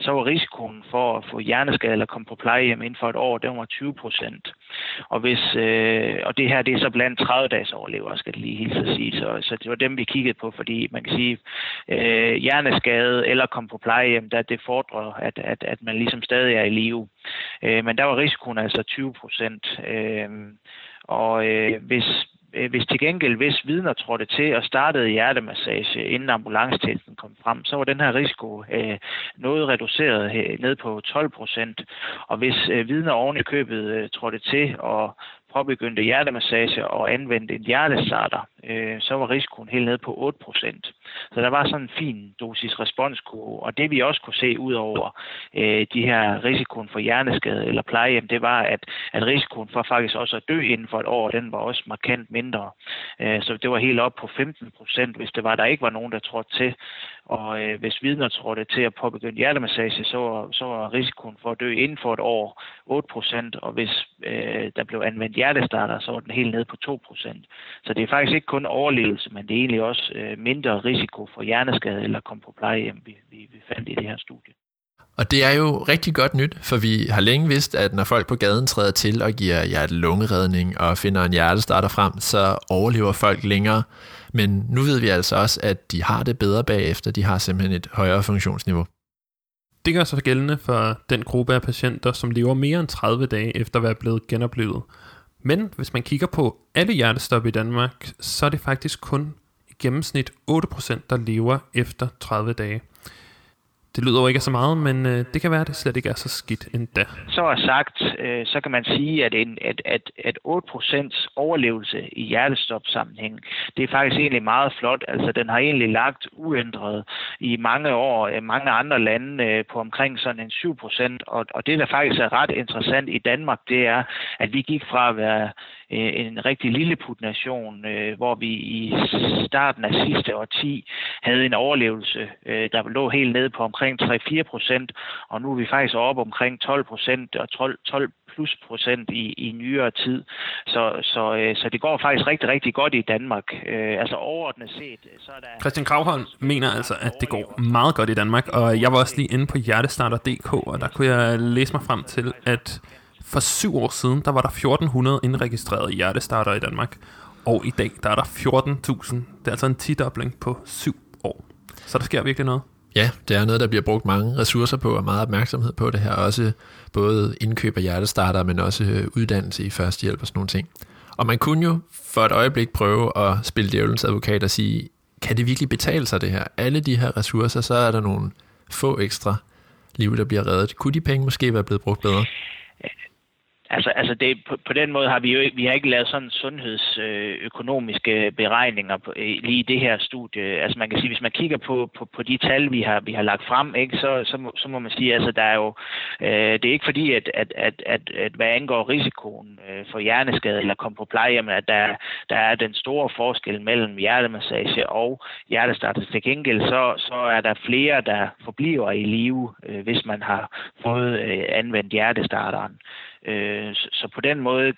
så var risikoen for at få hjerneskade eller komme på plejehjem inden for et år, den var 20 procent. Og, hvis, øh, og det her det er så blandt 30 dages overlevere, skal det lige hilse at sige. Så, så det var dem, vi kiggede på, fordi man kan sige, øh, hjerneskade eller komme på plejehjem, der det fordrer, at, at, at man ligesom stadig er i live. Øh, men der var risikoen altså 20 procent. Øh, og øh, hvis, øh, hvis til gengæld, hvis vidner trådte til og startede hjertemassage, inden ambulancetjenesten kom frem, så var den her risiko øh, noget reduceret øh, ned på 12 procent. Og hvis øh, vidner oven i købet øh, trådte til og påbegyndte hjertemassage og anvendte en hjertestarter, øh, så var risikoen helt ned på 8%. Så der var sådan en fin dosis responskurve. Og det vi også kunne se ud over øh, de her risikoen for hjerneskade eller plejehjem, det var, at, at risikoen for faktisk også at dø inden for et år, den var også markant mindre. Øh, så det var helt op på 15%, hvis det var, der ikke var nogen, der trådte til. Og øh, hvis vidner trådte til at påbegynde hjertemassage, så, så var risikoen for at dø inden for et år 8%, og hvis øh, der blev anvendt hjertestarter, så var den helt ned på 2%. Så det er faktisk ikke kun overlevelse, men det er egentlig også øh, mindre risiko for hjerneskade eller komme på plejehjem, vi, vi, vi fandt i det her studie. Og det er jo rigtig godt nyt, for vi har længe vidst, at når folk på gaden træder til og giver hjerte-lungeredning og finder en hjertestarter frem, så overlever folk længere. Men nu ved vi altså også, at de har det bedre bagefter. De har simpelthen et højere funktionsniveau. Det gør sig gældende for den gruppe af patienter, som lever mere end 30 dage efter at være blevet genoplevet. Men hvis man kigger på alle hjertestop i Danmark, så er det faktisk kun i gennemsnit 8%, der lever efter 30 dage. Det lyder jo ikke så meget, men øh, det kan være, at det slet ikke er så skidt endda. Så er sagt, øh, så kan man sige, at, en, at, at, at 8% overlevelse i hjertestop-sammenhæng, det er faktisk egentlig meget flot. Altså, den har egentlig lagt uændret i mange år, øh, mange andre lande øh, på omkring sådan en 7%. Og, og det, der faktisk er ret interessant i Danmark, det er, at vi gik fra at være en rigtig lille nation, øh, hvor vi i starten af sidste årti havde en overlevelse, øh, der lå helt nede på omkring 3-4 procent, og nu er vi faktisk oppe omkring 12 procent og 12, 12 plus procent i, i nyere tid. Så, så, øh, så det går faktisk rigtig, rigtig godt i Danmark. Øh, altså overordnet set, så er der... Christian Kravholm mener altså, at det går meget godt i Danmark, og jeg var også lige inde på hjertestarter.dk, og der kunne jeg læse mig frem til, at for syv år siden, der var der 1400 indregistrerede hjertestarter i Danmark, og i dag, der er der 14.000. Det er altså en tidobling på syv år. Så der sker virkelig noget. Ja, det er noget, der bliver brugt mange ressourcer på og meget opmærksomhed på det her. Også både indkøb af hjertestarter, men også øh, uddannelse i førstehjælp og sådan nogle ting. Og man kunne jo for et øjeblik prøve at spille djævelens advokat og sige, kan det virkelig betale sig det her? Alle de her ressourcer, så er der nogle få ekstra liv, der bliver reddet. Kunne de penge måske være blevet brugt bedre? Altså, altså det, på, på den måde har vi jo ikke, vi har ikke lavet sådan sundhedsøkonomiske øh, beregninger på, lige i det her studie. Altså man kan sige, hvis man kigger på, på, på de tal, vi har, vi har lagt frem, ikke, så, så, må, så må man sige, altså der er jo, øh, det er ikke fordi, at, at, at, at, at hvad angår risikoen øh, for hjerneskade eller komme på plejehjem, at der, der er den store forskel mellem hjertemassage og hjertestarter. Til gengæld så, så er der flere, der forbliver i live, øh, hvis man har fået øh, anvendt hjertestarteren. Øh, så på den måde øh,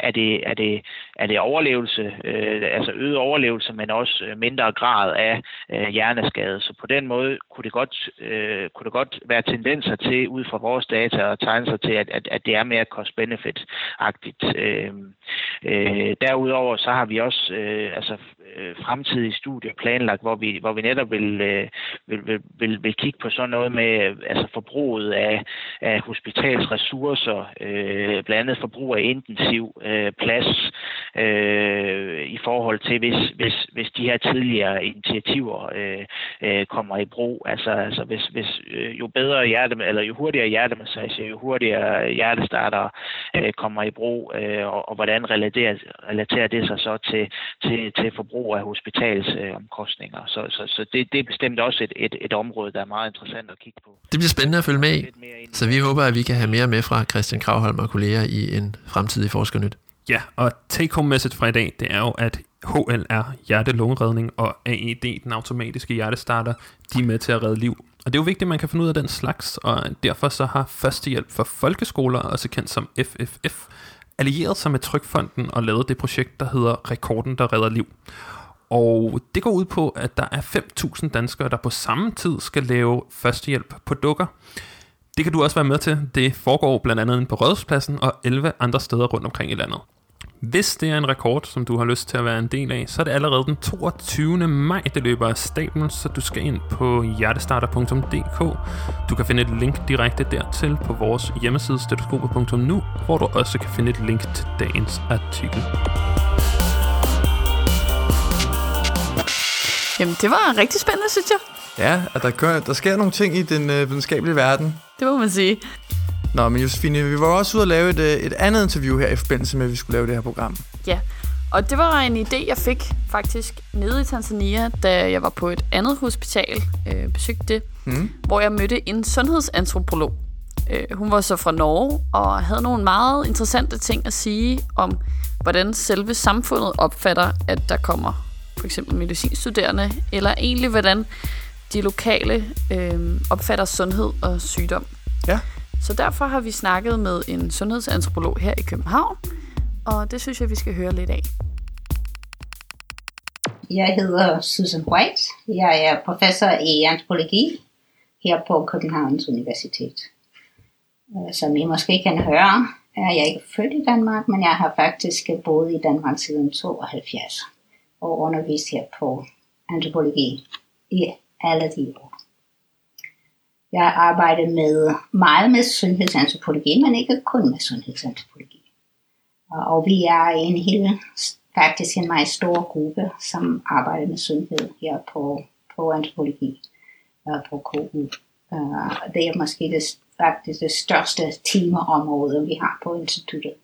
er det, er det, er det overlevelse, øh, altså øget overlevelse, men også øh, mindre grad af øh, hjerneskade. Så på den måde kunne det godt, øh, kunne det godt være tendenser til, ud fra vores data, at tegne sig til, at, at, at det er mere cost-benefit-agtigt. derudover så har vi også altså, Øh, fremtidige studier planlagt, hvor vi, hvor vi netop vil, øh, vil, vil, vil, vil kigge på sådan noget med altså forbruget af, af hospitalsressourcer, øh, blandt andet forbrug af intensiv øh, plads øh, i forhold til, hvis, hvis, hvis de her tidligere initiativer øh, øh, kommer i brug. Altså, altså hvis, hvis øh, jo bedre hjerte, eller jo hurtigere hjertemassage, jo hurtigere hjertestarter øh, kommer i brug, øh, og, og hvordan relaterer, relaterer det sig så til, til, til forbrug af hospitalsomkostninger. Øh, så så, så det, det er bestemt også et, et, et område, der er meget interessant at kigge på. Det bliver spændende at følge med i, så vi håber, at vi kan have mere med fra Christian Kravholm og kolleger i en fremtidig Forskernyt. Ja, og take-home message fra i dag, det er jo, at HLR, hjerte-lungeredning, og AED, den automatiske hjertestarter, de er med til at redde liv. Og det er jo vigtigt, at man kan finde ud af den slags, og derfor så har Førstehjælp for Folkeskoler, også kendt som FFF, allieret sig med Trykfonden og lavet det projekt, der hedder Rekorden, der redder liv. Og det går ud på, at der er 5.000 danskere, der på samme tid skal lave førstehjælp på dukker. Det kan du også være med til. Det foregår blandt andet på Rødhuspladsen og 11 andre steder rundt omkring i landet. Hvis det er en rekord, som du har lyst til at være en del af, så er det allerede den 22. maj, det løber af stablen, så du skal ind på hjertestarter.dk. Du kan finde et link direkte dertil på vores hjemmeside stetoskopet.nu, hvor du også kan finde et link til dagens artikel. Jamen, det var rigtig spændende, synes jeg. Ja, at der, gør, der sker nogle ting i den øh, videnskabelige verden. Det må man sige. Nå, men Josefine, vi var også ude at lave et, øh, et andet interview her i forbindelse med, at vi skulle lave det her program. Ja, og det var en idé, jeg fik faktisk nede i Tanzania, da jeg var på et andet hospital, øh, besøgte det, mm. hvor jeg mødte en sundhedsantropolog. Øh, hun var så fra Norge og havde nogle meget interessante ting at sige om, hvordan selve samfundet opfatter, at der kommer for eksempel medicinstuderende, eller egentlig hvordan de lokale øh, opfatter sundhed og sygdom. Ja. Så derfor har vi snakket med en sundhedsantropolog her i København, og det synes jeg, vi skal høre lidt af. Jeg hedder Susan White. Jeg er professor i antropologi her på Københavns Universitet. Øh, som I måske kan høre, er jeg ikke født i Danmark, men jeg har faktisk boet i Danmark siden 72 og undervist her på antropologi i alle de år. Jeg arbejder med meget med sundhedsantropologi, men ikke kun med sundhedsantropologi. Og vi er en hel, faktisk en meget stor gruppe, som arbejder med sundhed her på, på antropologi øh, på KU. Øh, det er måske det, faktisk det største timeområde, vi har på instituttet.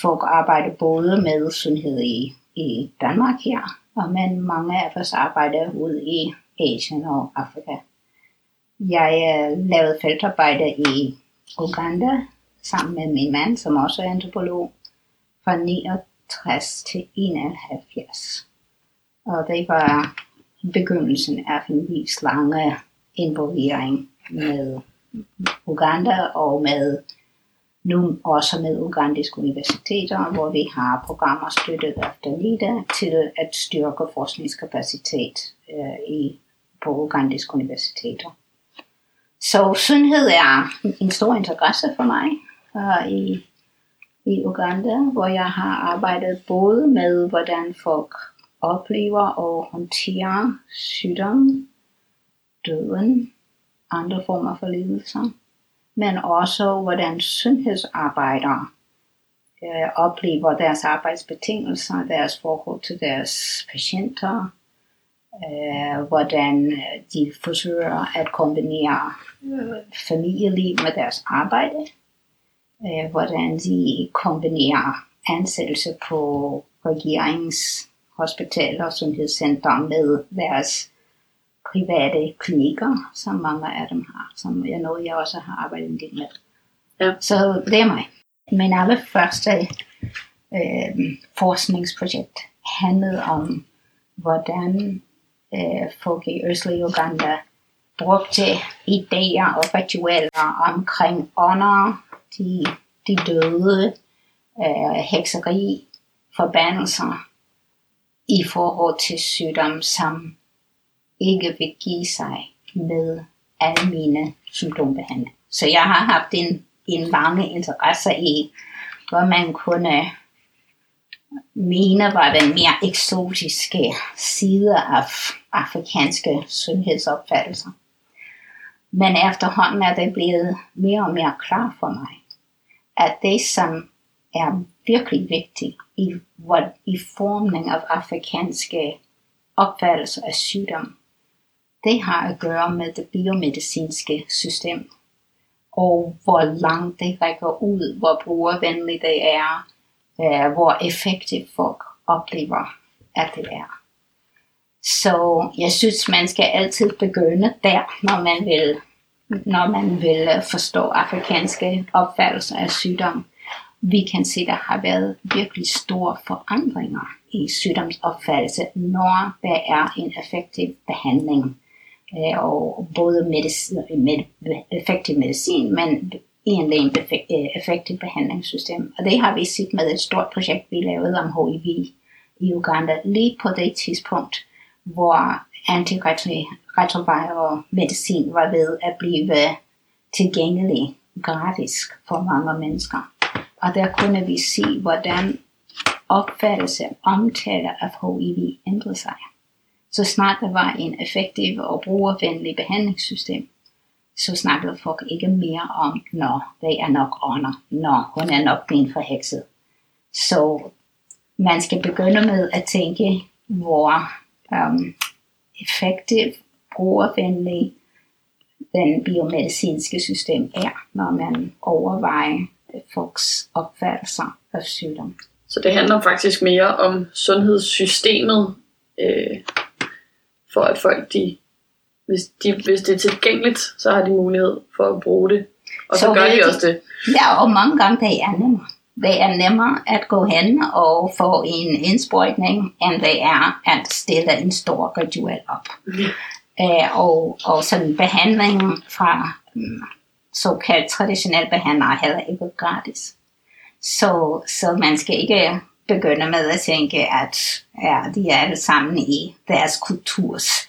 Folk arbejder både med sundhed i, i Danmark her, og men mange af os arbejder ude i Asien og Afrika. Jeg uh, lavede feltarbejde i Uganda sammen med min mand, som også er antropolog, fra 69 til 71. Og det var begyndelsen af en vis lange involvering med Uganda og med nu også med ugandiske universiteter, hvor vi har programmer støttet af Dalida til at styrke forskningskapacitet øh, i, på ugandiske universiteter. Så sundhed er en stor interesse for mig øh, i, i Uganda, hvor jeg har arbejdet både med, hvordan folk oplever og håndterer sygdom, døden, andre former for lidelser, men også hvordan sundhedsarbejdere øh, oplever deres arbejdsbetingelser, deres forhold til deres patienter, øh, hvordan de forsøger at kombinere øh, familieliv med deres arbejde, øh, hvordan de kombinerer ansættelse på regeringshospitaler og sundhedscenter med deres private klinikker, som mange af dem har, som jeg noget, jeg også har arbejdet en del med. Ja. Så det er mig. Min allerførste øh, forskningsprojekt handlede om, hvordan øh, folk i østlige Uganda brugte idéer og ritualer omkring ånder, de, de døde, øh, hekseri, forbandelser i forhold til sygdom, som ikke vil give sig med almene symptombehandling. Så jeg har haft en, en lange interesse i, hvor man kunne mene var den mere eksotiske side af afrikanske sundhedsopfattelser. Men efterhånden er det blevet mere og mere klar for mig, at det som er virkelig vigtigt i, i formning af afrikanske opfattelser af sygdom, det har at gøre med det biomedicinske system, og hvor langt det rækker ud, hvor brugervenligt det er, øh, hvor effektivt folk oplever, at det er. Så jeg synes, man skal altid begynde der, når man vil, når man vil forstå afrikanske opfattelser af sygdom. Vi kan se, der har været virkelig store forandringer i sygdomsopfattelse, når der er en effektiv behandling øh, og både medicin, med, effektiv medicin, men egentlig en øh, effektiv behandlingssystem. Og det har vi set med et stort projekt, vi lavede om HIV i Uganda, lige på det tidspunkt, hvor antiretroviral medicin var ved at blive tilgængelig gratis for mange mennesker. Og der kunne vi se, hvordan opfattelse omtale af HIV ændrede sig så snart der var en effektiv og brugervenlig behandlingssystem, så snakkede folk ikke mere om, når det er nok ånder, når hun er nok blevet forhekset. Så man skal begynde med at tænke, hvor um, effektiv, brugervenlig den biomedicinske system er, når man overvejer folks opfattelser af sygdom. Så det handler faktisk mere om sundhedssystemet, øh, for at folk, de, hvis, de, hvis det er tilgængeligt, så har de mulighed for at bruge det. Og så, så gør de også det. Ja, og mange gange det er nemmere. Det er nemmere at gå hen og få en indsprøjtning, end det er at stille en stor ritual op. Mm. Uh, og, og sådan behandling fra um, såkaldt traditionel behandler er heller ikke gratis. Så, så man skal ikke begynder med at tænke, at ja, de er alle sammen i deres kulturs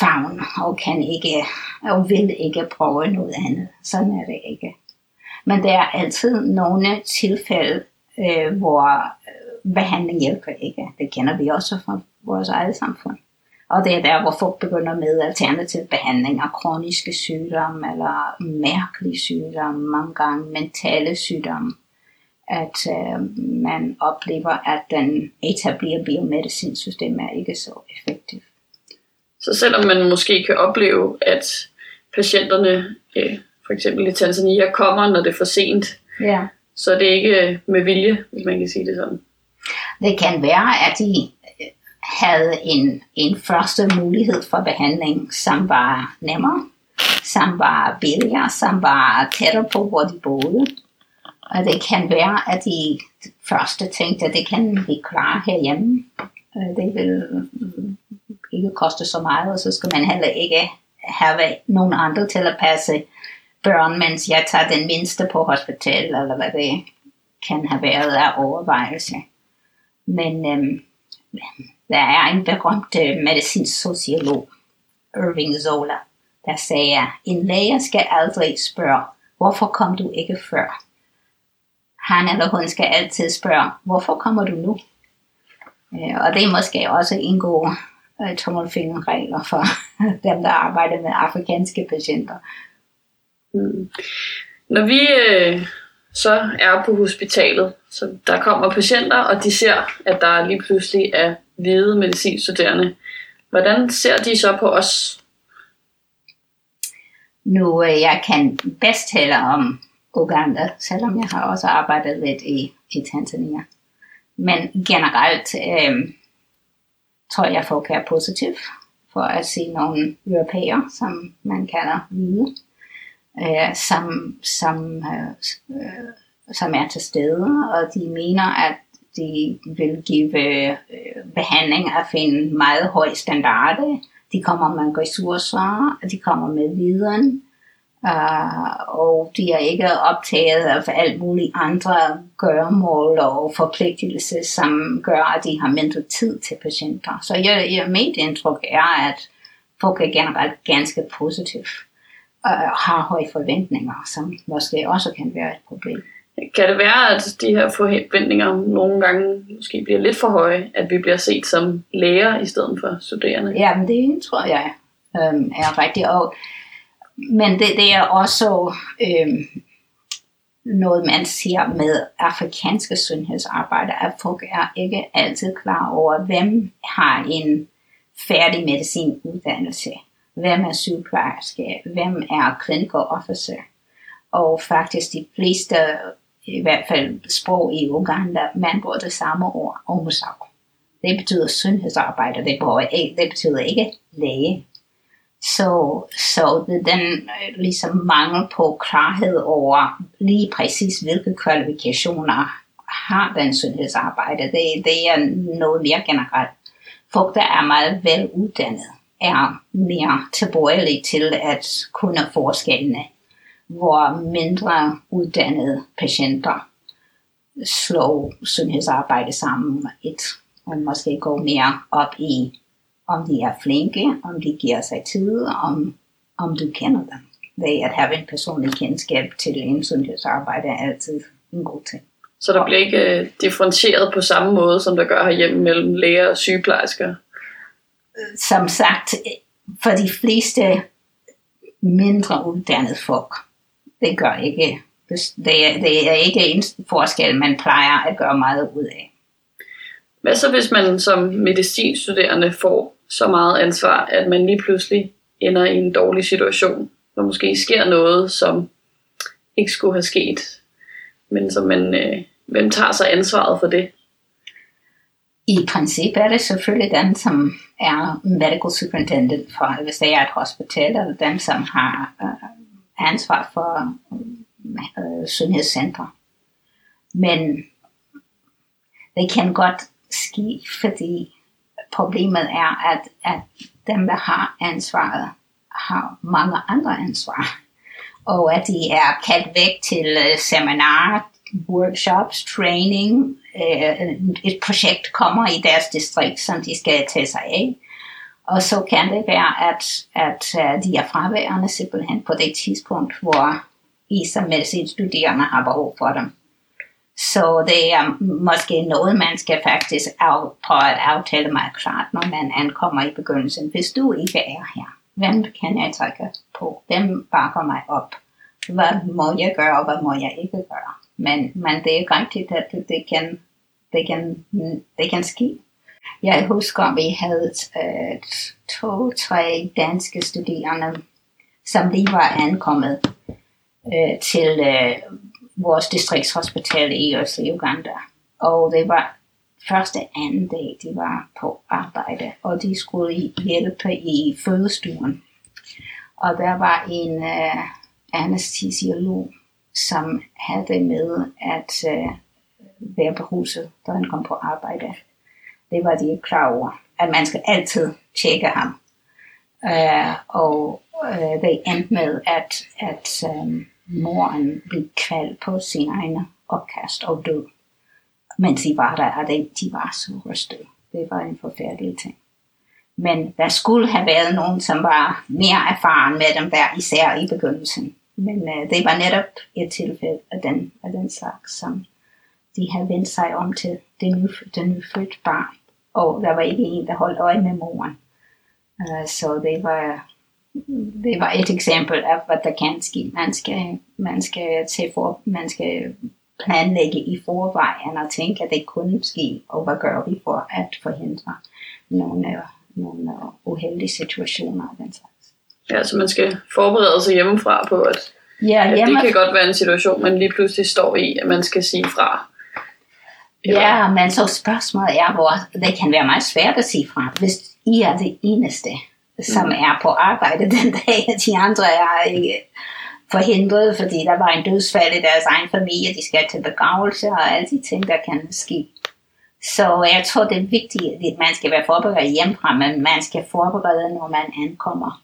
favn, og kan ikke, og vil ikke prøve noget andet. Sådan er det ikke. Men der er altid nogle tilfælde, øh, hvor øh, behandling hjælper ikke. Det kender vi også fra vores eget samfund. Og det er der, hvor folk begynder med alternativ behandling af kroniske sygdomme, eller mærkelige sygdomme, mange gange mentale sygdomme at øh, man oplever, at den etablerede biomedicinsystem er ikke så effektiv. Så selvom man måske kan opleve, at patienterne, øh, for eksempel i Tanzania, kommer, når det er for sent. Ja. Så det er ikke øh, med vilje, hvis man kan sige det sådan. Det kan være, at de øh, havde en, en første mulighed for behandling, som var nemmere, som var billigere, som var tættere på, hvor de boede. Og det kan være, at de første tænkte, at det kan vi klare herhjemme. Øh, det vil ikke koste så meget, og så skal man heller ikke have nogen andre til at passe børn, mens jeg tager den mindste på hospital, eller hvad det kan have været af overvejelse. Men øhm, der er en berømt øh, medicinsk sociolog, Irving Zola, der sagde, en læge skal aldrig spørge, hvorfor kom du ikke før? Han eller hun skal altid spørge, hvorfor kommer du nu? Øh, og det er måske også en god øh, tommelfingerregler for dem, der arbejder med afrikanske patienter. Mm. Når vi øh, så er på hospitalet, så der kommer patienter, og de ser, at der lige pludselig er hvide medicinstuderende. Hvordan ser de så på os? Nu, øh, jeg kan bedst tale om Uganda, selvom jeg har også arbejdet lidt i, i Tanzania. Men generelt øh, tror jeg, folk er positiv for at se nogle europæer, som man kalder hvide, øh, som, som, øh, øh, som er til stede, og de mener, at de vil give øh, behandling af en meget høj standard. De kommer med ressourcer, de kommer med viden, Uh, og de er ikke optaget af alt muligt andre gøremål og forpligtelser, som gør, at de har mindre tid til patienter. Så jeg, jeg, mit indtryk er, at folk er generelt ganske positive og har høje forventninger, som måske også kan være et problem. Kan det være, at de her forventninger nogle gange måske bliver lidt for høje, at vi bliver set som læger i stedet for studerende? Ja, men det tror jeg øhm, er rigtigt. Og men det, det er også øh, noget, man siger med afrikanske sundhedsarbejdere, at folk er ikke altid klar over, hvem har en færdig medicinuddannelse, hvem er sygeplejerske, hvem er clinical officer. Og faktisk de fleste, i hvert fald sprog i Uganda, man bruger det samme ord, omsorg. Det betyder sundhedsarbejder, det, det betyder ikke læge. Så, så det den øh, ligesom mangel på klarhed over lige præcis hvilke kvalifikationer har den sundhedsarbejde. Det, det er noget mere generelt. Folk, der er meget veluddannet, er mere tilbøjelige til at kunne forskellene, hvor mindre uddannede patienter slår sundhedsarbejde sammen et, og måske går mere op i om de er flinke, om de giver sig tid, om, om du kender dem. Det at have en personlig kendskab til en sundhedsarbejde er altid en god ting. Så der bliver ikke uh, differentieret på samme måde, som der gør herhjemme mellem læger og sygeplejersker? Som sagt, for de fleste mindre uddannede folk, det gør ikke, det er, det er ikke en forskel, man plejer at gøre meget ud af. Hvad så hvis man som medicinstuderende får så meget ansvar, at man lige pludselig ender i en dårlig situation, hvor måske sker noget, som ikke skulle have sket, men som man, øh, hvem tager sig ansvaret for det? I princippet er det selvfølgelig den, som er medical superintendent for, hvis det er et hospital, eller den, som har øh, ansvar for øh, sundhedscenter. Men det kan godt ske, fordi problemet er, at, at dem, der har ansvaret, har mange andre ansvar. Og at de er kaldt væk til øh, uh, seminarer, workshops, training. Uh, et projekt kommer i deres distrikt, som de skal tage sig af. Og så kan det være, at, at uh, de er fraværende simpelthen på det tidspunkt, hvor I som medicinstuderende har behov for dem. Så det er måske noget, man skal faktisk af, prøve at aftale meget klart, når man ankommer i begyndelsen. Hvis du ikke er her, hvem kan jeg trække på? Hvem bakker mig op? Hvad må jeg gøre, og hvad må jeg ikke gøre? Men, men det er rigtigt, at det kan, det kan, det kan ske. Jeg husker, vi havde øh, to, tre danske studerende som lige var ankommet øh, til øh, vores distriktshospital i Østlig Uganda. Og det var første anden dag, de var på arbejde, og de skulle hjælpe i fødestuen. Og der var en øh, anestesiolog, som havde med at øh, være på huset, da han kom på arbejde. Det var de ikke klar over, at man skal altid tjekke ham. Uh, og uh, det endte med, at, at um, moren blev kvalt på sin egen opkast og død. Mens de var der, og de, de var så rystede. Det var en forfærdelig ting. Men der skulle have været nogen, som var mere erfaren med dem der, især i begyndelsen. Men uh, det var netop et tilfælde af den, af den slags, som de havde vendt sig om til det, ny, det nyfødte barn. Og der var ikke en, der holdt øje med moren. Uh, så det var, det var et eksempel af, hvad der kan ske. Man skal, man skal, til for, man skal planlægge i forvejen og tænke, at det kunne ske, og hvad gør vi for at forhindre nogle, nogle uheldige situationer af den slags. Ja, så man skal forberede sig hjemmefra på, at, ja, at det kan godt være en situation, man lige pludselig står i, at man skal sige fra. Ja, men så spørgsmålet er, hvor det kan være meget svært at sige fra, hvis I er det eneste, som mm. er på arbejde den dag, de andre er ikke forhindret, fordi der var en dødsfald i deres egen familie, de skal til begravelse og alle de ting, der kan ske. Så jeg tror, det er vigtigt, at man skal være forberedt hjemmefra, men man skal forberede, når man ankommer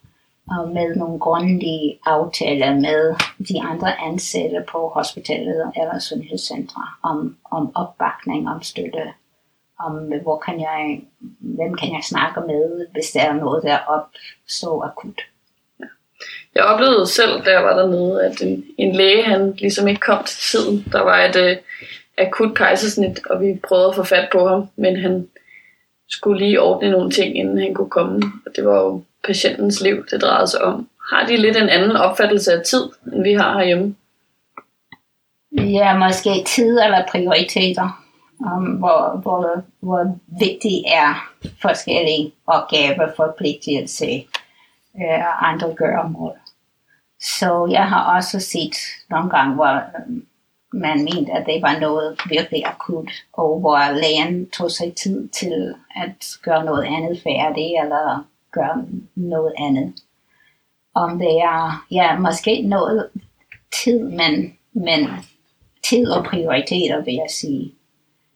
og med nogle grundige aftaler med de andre ansatte på hospitalet eller sundhedscentre om, om opbakning, om støtte, om hvor kan jeg, hvem kan jeg snakke med, hvis der er noget, der opstår akut. Jeg oplevede selv, da jeg var dernede, at en, en læge, han ligesom ikke kom til tiden. Der var et uh, akut kejsersnit, og vi prøvede at få fat på ham, men han skulle lige ordne nogle ting, inden han kunne komme. Og det var jo patientens liv, det drejede sig om. Har de lidt en anden opfattelse af tid, end vi har herhjemme? Ja, måske tid eller prioriteter. Um, hvor, hvor, hvor vigtig er forskellige opgaver, forpligtelse øh, andre gøremål. Så jeg har også set nogle gange, hvor øhm, man mente, at det var noget virkelig akut, og hvor lægen tog sig tid til at gøre noget andet færdigt, eller gøre noget andet. Om det er, ja, måske noget tid, men, men tid og prioriteter, vil jeg sige.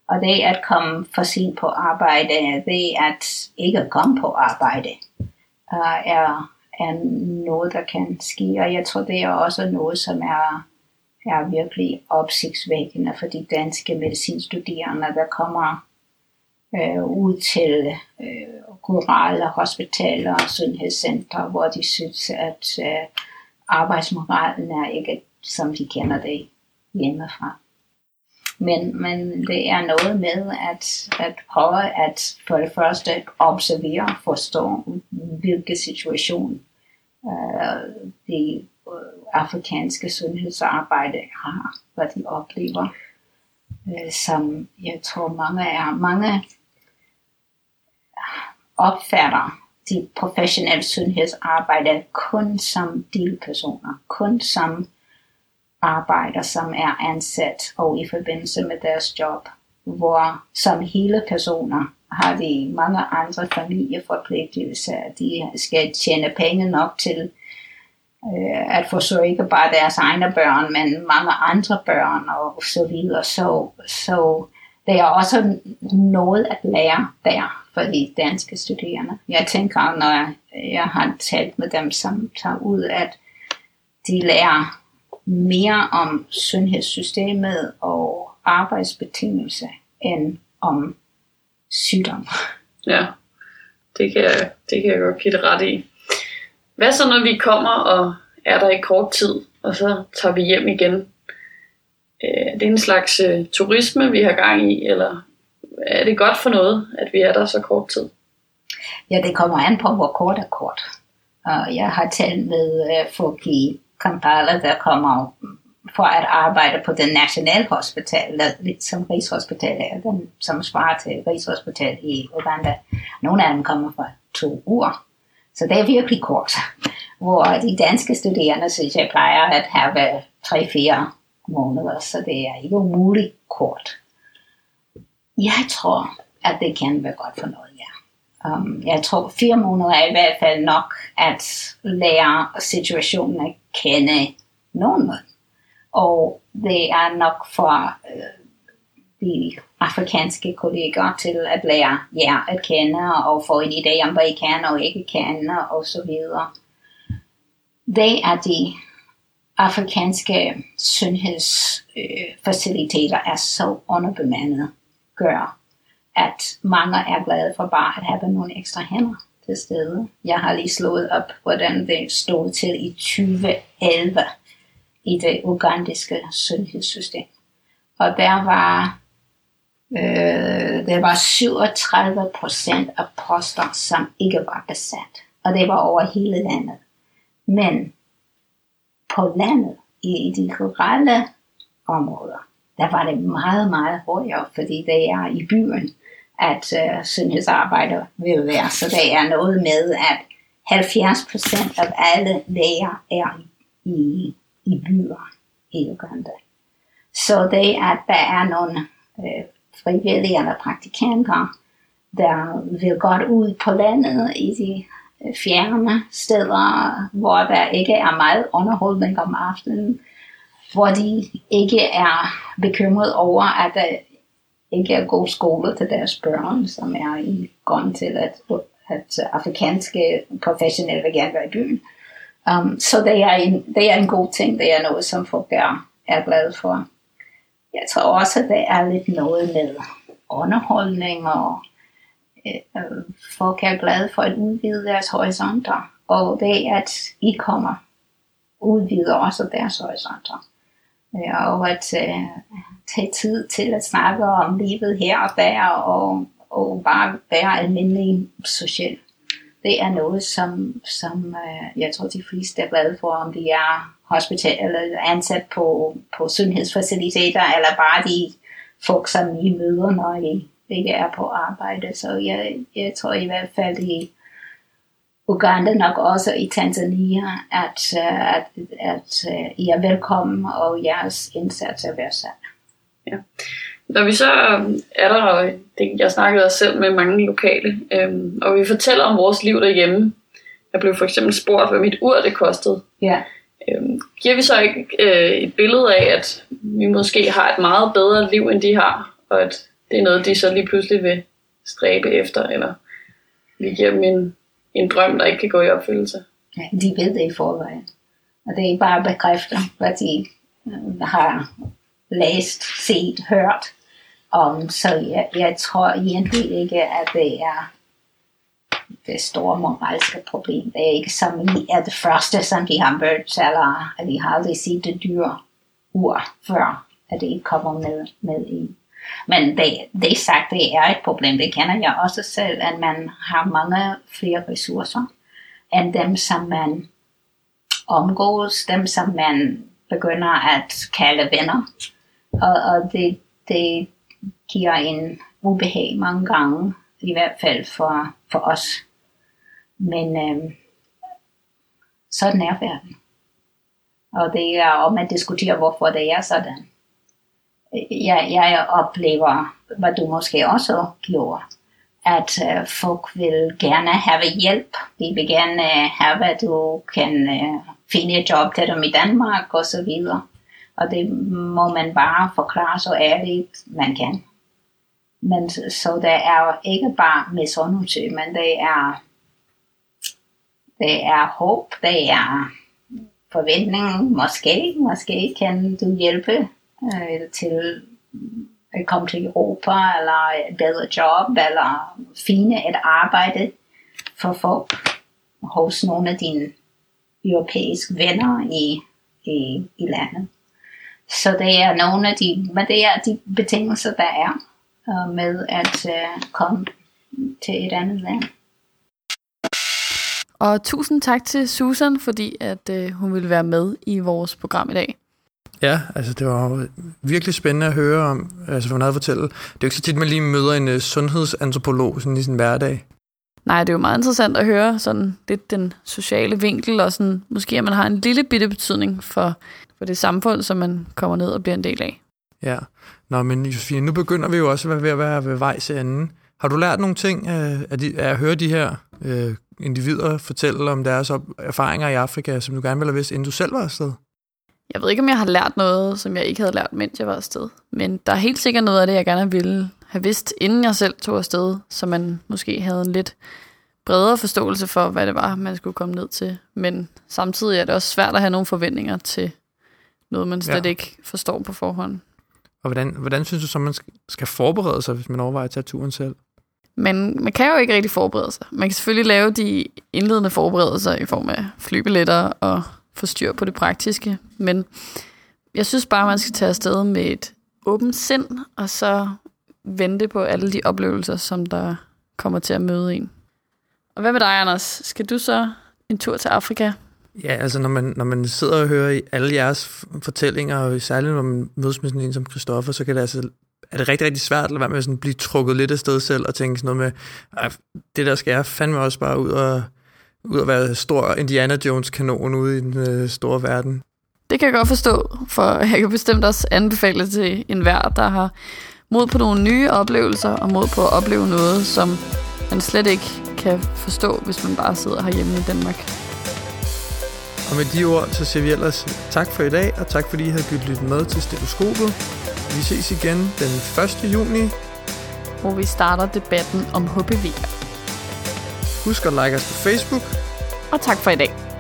Og det at komme for sent på arbejde, det at ikke komme på arbejde, uh, er, er noget, der kan ske. Og jeg tror, det er også noget, som er, er virkelig opsigtsvækkende for de danske medicinstuderende, der kommer øh, ud til øh, rurale hospitaler og sundhedscentre, hvor de synes, at øh, arbejdsmoralen er ikke, som de kender det hjemmefra. Men, men det er noget med at, at prøve at for det første observere, forstå, hvilken situation øh, de øh, afrikanske sundhedsarbejde har, hvad de oplever øh, som jeg tror mange er, mange opfatter de professionelle sundhedsarbejde kun som delpersoner, kun som arbejder, som er ansat og i forbindelse med deres job, hvor som hele personer har de mange andre familieforpligtelser. De skal tjene penge nok til øh, at forsøge ikke bare deres egne børn, men mange andre børn og så videre. Så, så det er også noget at lære der for de danske studerende. Jeg tænker, når jeg har talt med dem, som tager ud, at de lærer mere om sundhedssystemet og arbejdsbetingelser end om sygdom. Ja, det kan, jeg, det kan jeg godt give det ret i. Hvad så, når vi kommer og er der i kort tid, og så tager vi hjem igen? Øh, det er en slags øh, turisme, vi har gang i, eller er det godt for noget, at vi er der så kort tid? Ja, det kommer an på, hvor kort er kort. Og jeg har talt med øh, folk i Kampala, der kommer for at arbejde på den nationale hospital, lidt som Rigshospitalet, den, som svarer til Rigshospitalet i Uganda. Nogle af dem kommer for to uger. Så det er virkelig kort. hvor de danske studerende, synes jeg, plejer at have 3-4 måneder, så det er ikke umuligt kort. Jeg tror, at det kan være godt for noget, ja. Um, jeg tror, fire måneder er i hvert fald nok at lære situationen at kende nogen. Og det er nok for øh, de afrikanske kolleger til at lære jer at kende og få en idé om, hvad I kan og ikke kan og så videre. Det er de afrikanske sundhedsfaciliteter øh, er så underbemandet, gør, at mange er glade for bare at have nogle ekstra hænder til stede. Jeg har lige slået op, hvordan det stod til i 2011 i det ugandiske sundhedssystem. Og der var øh, der var 37 procent af poster, som ikke var besat. Og det var over hele landet. Men på landet, i de rurale områder, der var det meget, meget højere, fordi det er i byen, at øh, sundhedsarbejder vil være. Så det er noget med, at 70% af alle læger er i, i byer i Uganda. Så det at der er nogle øh, frivillige eller praktikanter, der vil godt ud på landet i de øh, fjerne steder, hvor der ikke er meget underholdning om aftenen, hvor de ikke er bekymret over, at der ikke er god skole til deres børn, som er i grund til, at, at afrikanske professionelle vil gerne være i byen. Um, så det er, en, det er en god ting, det er noget, som folk er, er glade for. Jeg tror også, at det er lidt noget med underholdning, og øh, folk er glade for at udvide deres horisonter. Og det, at I kommer, udvider også deres horisonter. Ja, og at øh, tage tid til at snakke om livet her og der, og, og bare være almindelig social. Det er noget, som, som øh, jeg tror, de fleste er glade for, om de er hospital eller ansat på, på sundhedsfaciliteter, eller bare de folk, som I møder, når I ikke er på arbejde. Så jeg, jeg tror i hvert fald i Uganda, nok også i Tanzania, at, øh, at, at, at I er velkommen, og jeres indsats er værdsat. Ja. Når vi så er der, og det, jeg snakkede også selv med mange lokale, øhm, og vi fortæller om vores liv derhjemme. Jeg blev for eksempel spurgt, hvad mit ur det kostede. Ja. Øhm, giver vi så ikke øh, et billede af, at vi måske har et meget bedre liv, end de har, og at det er noget, de så lige pludselig vil stræbe efter, eller vi giver dem en, en drøm, der ikke kan gå i opfyldelse? Ja, de ved det i forvejen. Og det er bare bekræfter, hvad de øh, har læst, set, hørt om. Så jeg, jeg tror egentlig ikke, at det er det store moralske problem. Det er ikke som I er det første, som de har mødt, eller at de har aldrig set det dyre ur før, at det ikke kommer med, med i. Men det, det sagt, det er et problem. Det kender jeg også selv, at man har mange flere ressourcer end dem, som man omgås, dem, som man begynder at kalde venner. Og, og det, det giver en ubehag mange gange, i hvert fald for, for os. Men øh, sådan er verden. Og det er om at diskutere, hvorfor det er sådan. Jeg, jeg oplever, hvad du måske også gjorde, at øh, folk vil gerne have hjælp. De vil gerne øh, have, at du kan øh, finde et job til dem i Danmark og så videre. Og det må man bare forklare så ærligt, man kan. Men så det er jo ikke bare misundelse, men det er, det er håb, det er forventning. Måske, måske kan du hjælpe øh, til at komme til Europa, eller et bedre job, eller fine et arbejde for folk hos nogle af dine europæiske venner i, i, i landet. Så det er nogle af de, men det er de betingelser, der er uh, med at uh, komme til et andet land. Og tusind tak til Susan, fordi at uh, hun ville være med i vores program i dag. Ja, altså det var virkelig spændende at høre om, altså hvad hun havde fortælle. Det er jo ikke så tit, man lige møder en uh, sundhedsantropolog sådan i sin hverdag. Nej, det er jo meget interessant at høre sådan lidt den sociale vinkel, og sådan, måske at man har en lille bitte betydning for, for det samfund, som man kommer ned og bliver en del af. Ja. Nå, men Josefine, nu begynder vi jo også at være ved at være ved vejs enden. Har du lært nogle ting af, af, de, af at høre de her øh, individer fortælle om deres op, erfaringer i Afrika, som du gerne ville have vidst, inden du selv var afsted? Jeg ved ikke, om jeg har lært noget, som jeg ikke havde lært, mens jeg var afsted. Men der er helt sikkert noget af det, jeg gerne ville have vidst, inden jeg selv tog afsted, så man måske havde en lidt bredere forståelse for, hvad det var, man skulle komme ned til. Men samtidig er det også svært at have nogle forventninger til noget, man slet ja. ikke forstår på forhånd. Og hvordan, hvordan synes du så, man skal forberede sig, hvis man overvejer at tage turen selv? Men man kan jo ikke rigtig forberede sig. Man kan selvfølgelig lave de indledende forberedelser i form af flybilletter og få styr på det praktiske. Men jeg synes bare, man skal tage afsted med et åbent sind, og så vente på alle de oplevelser, som der kommer til at møde en. Og hvad med dig, Anders? Skal du så en tur til Afrika? Ja, altså når man, når man sidder og hører alle jeres fortællinger, og særligt når man mødes med sådan en som Christoffer, så kan det altså er det rigtig, rigtig svært at lade være med at sådan blive trukket lidt af sted selv og tænke sådan noget med, det der skal jeg fandme også bare ud og, ud og være stor Indiana Jones kanon ude i den øh, store verden. Det kan jeg godt forstå, for jeg kan bestemt også anbefale til enhver, der har mod på nogle nye oplevelser og mod på at opleve noget, som man slet ikke kan forstå, hvis man bare sidder herhjemme i Danmark. Og med de ord, så siger vi ellers tak for i dag, og tak fordi I har lyttet med til Stetoskopet. Vi ses igen den 1. juni, hvor vi starter debatten om HPV. Husk at like os på Facebook. Og tak for i dag.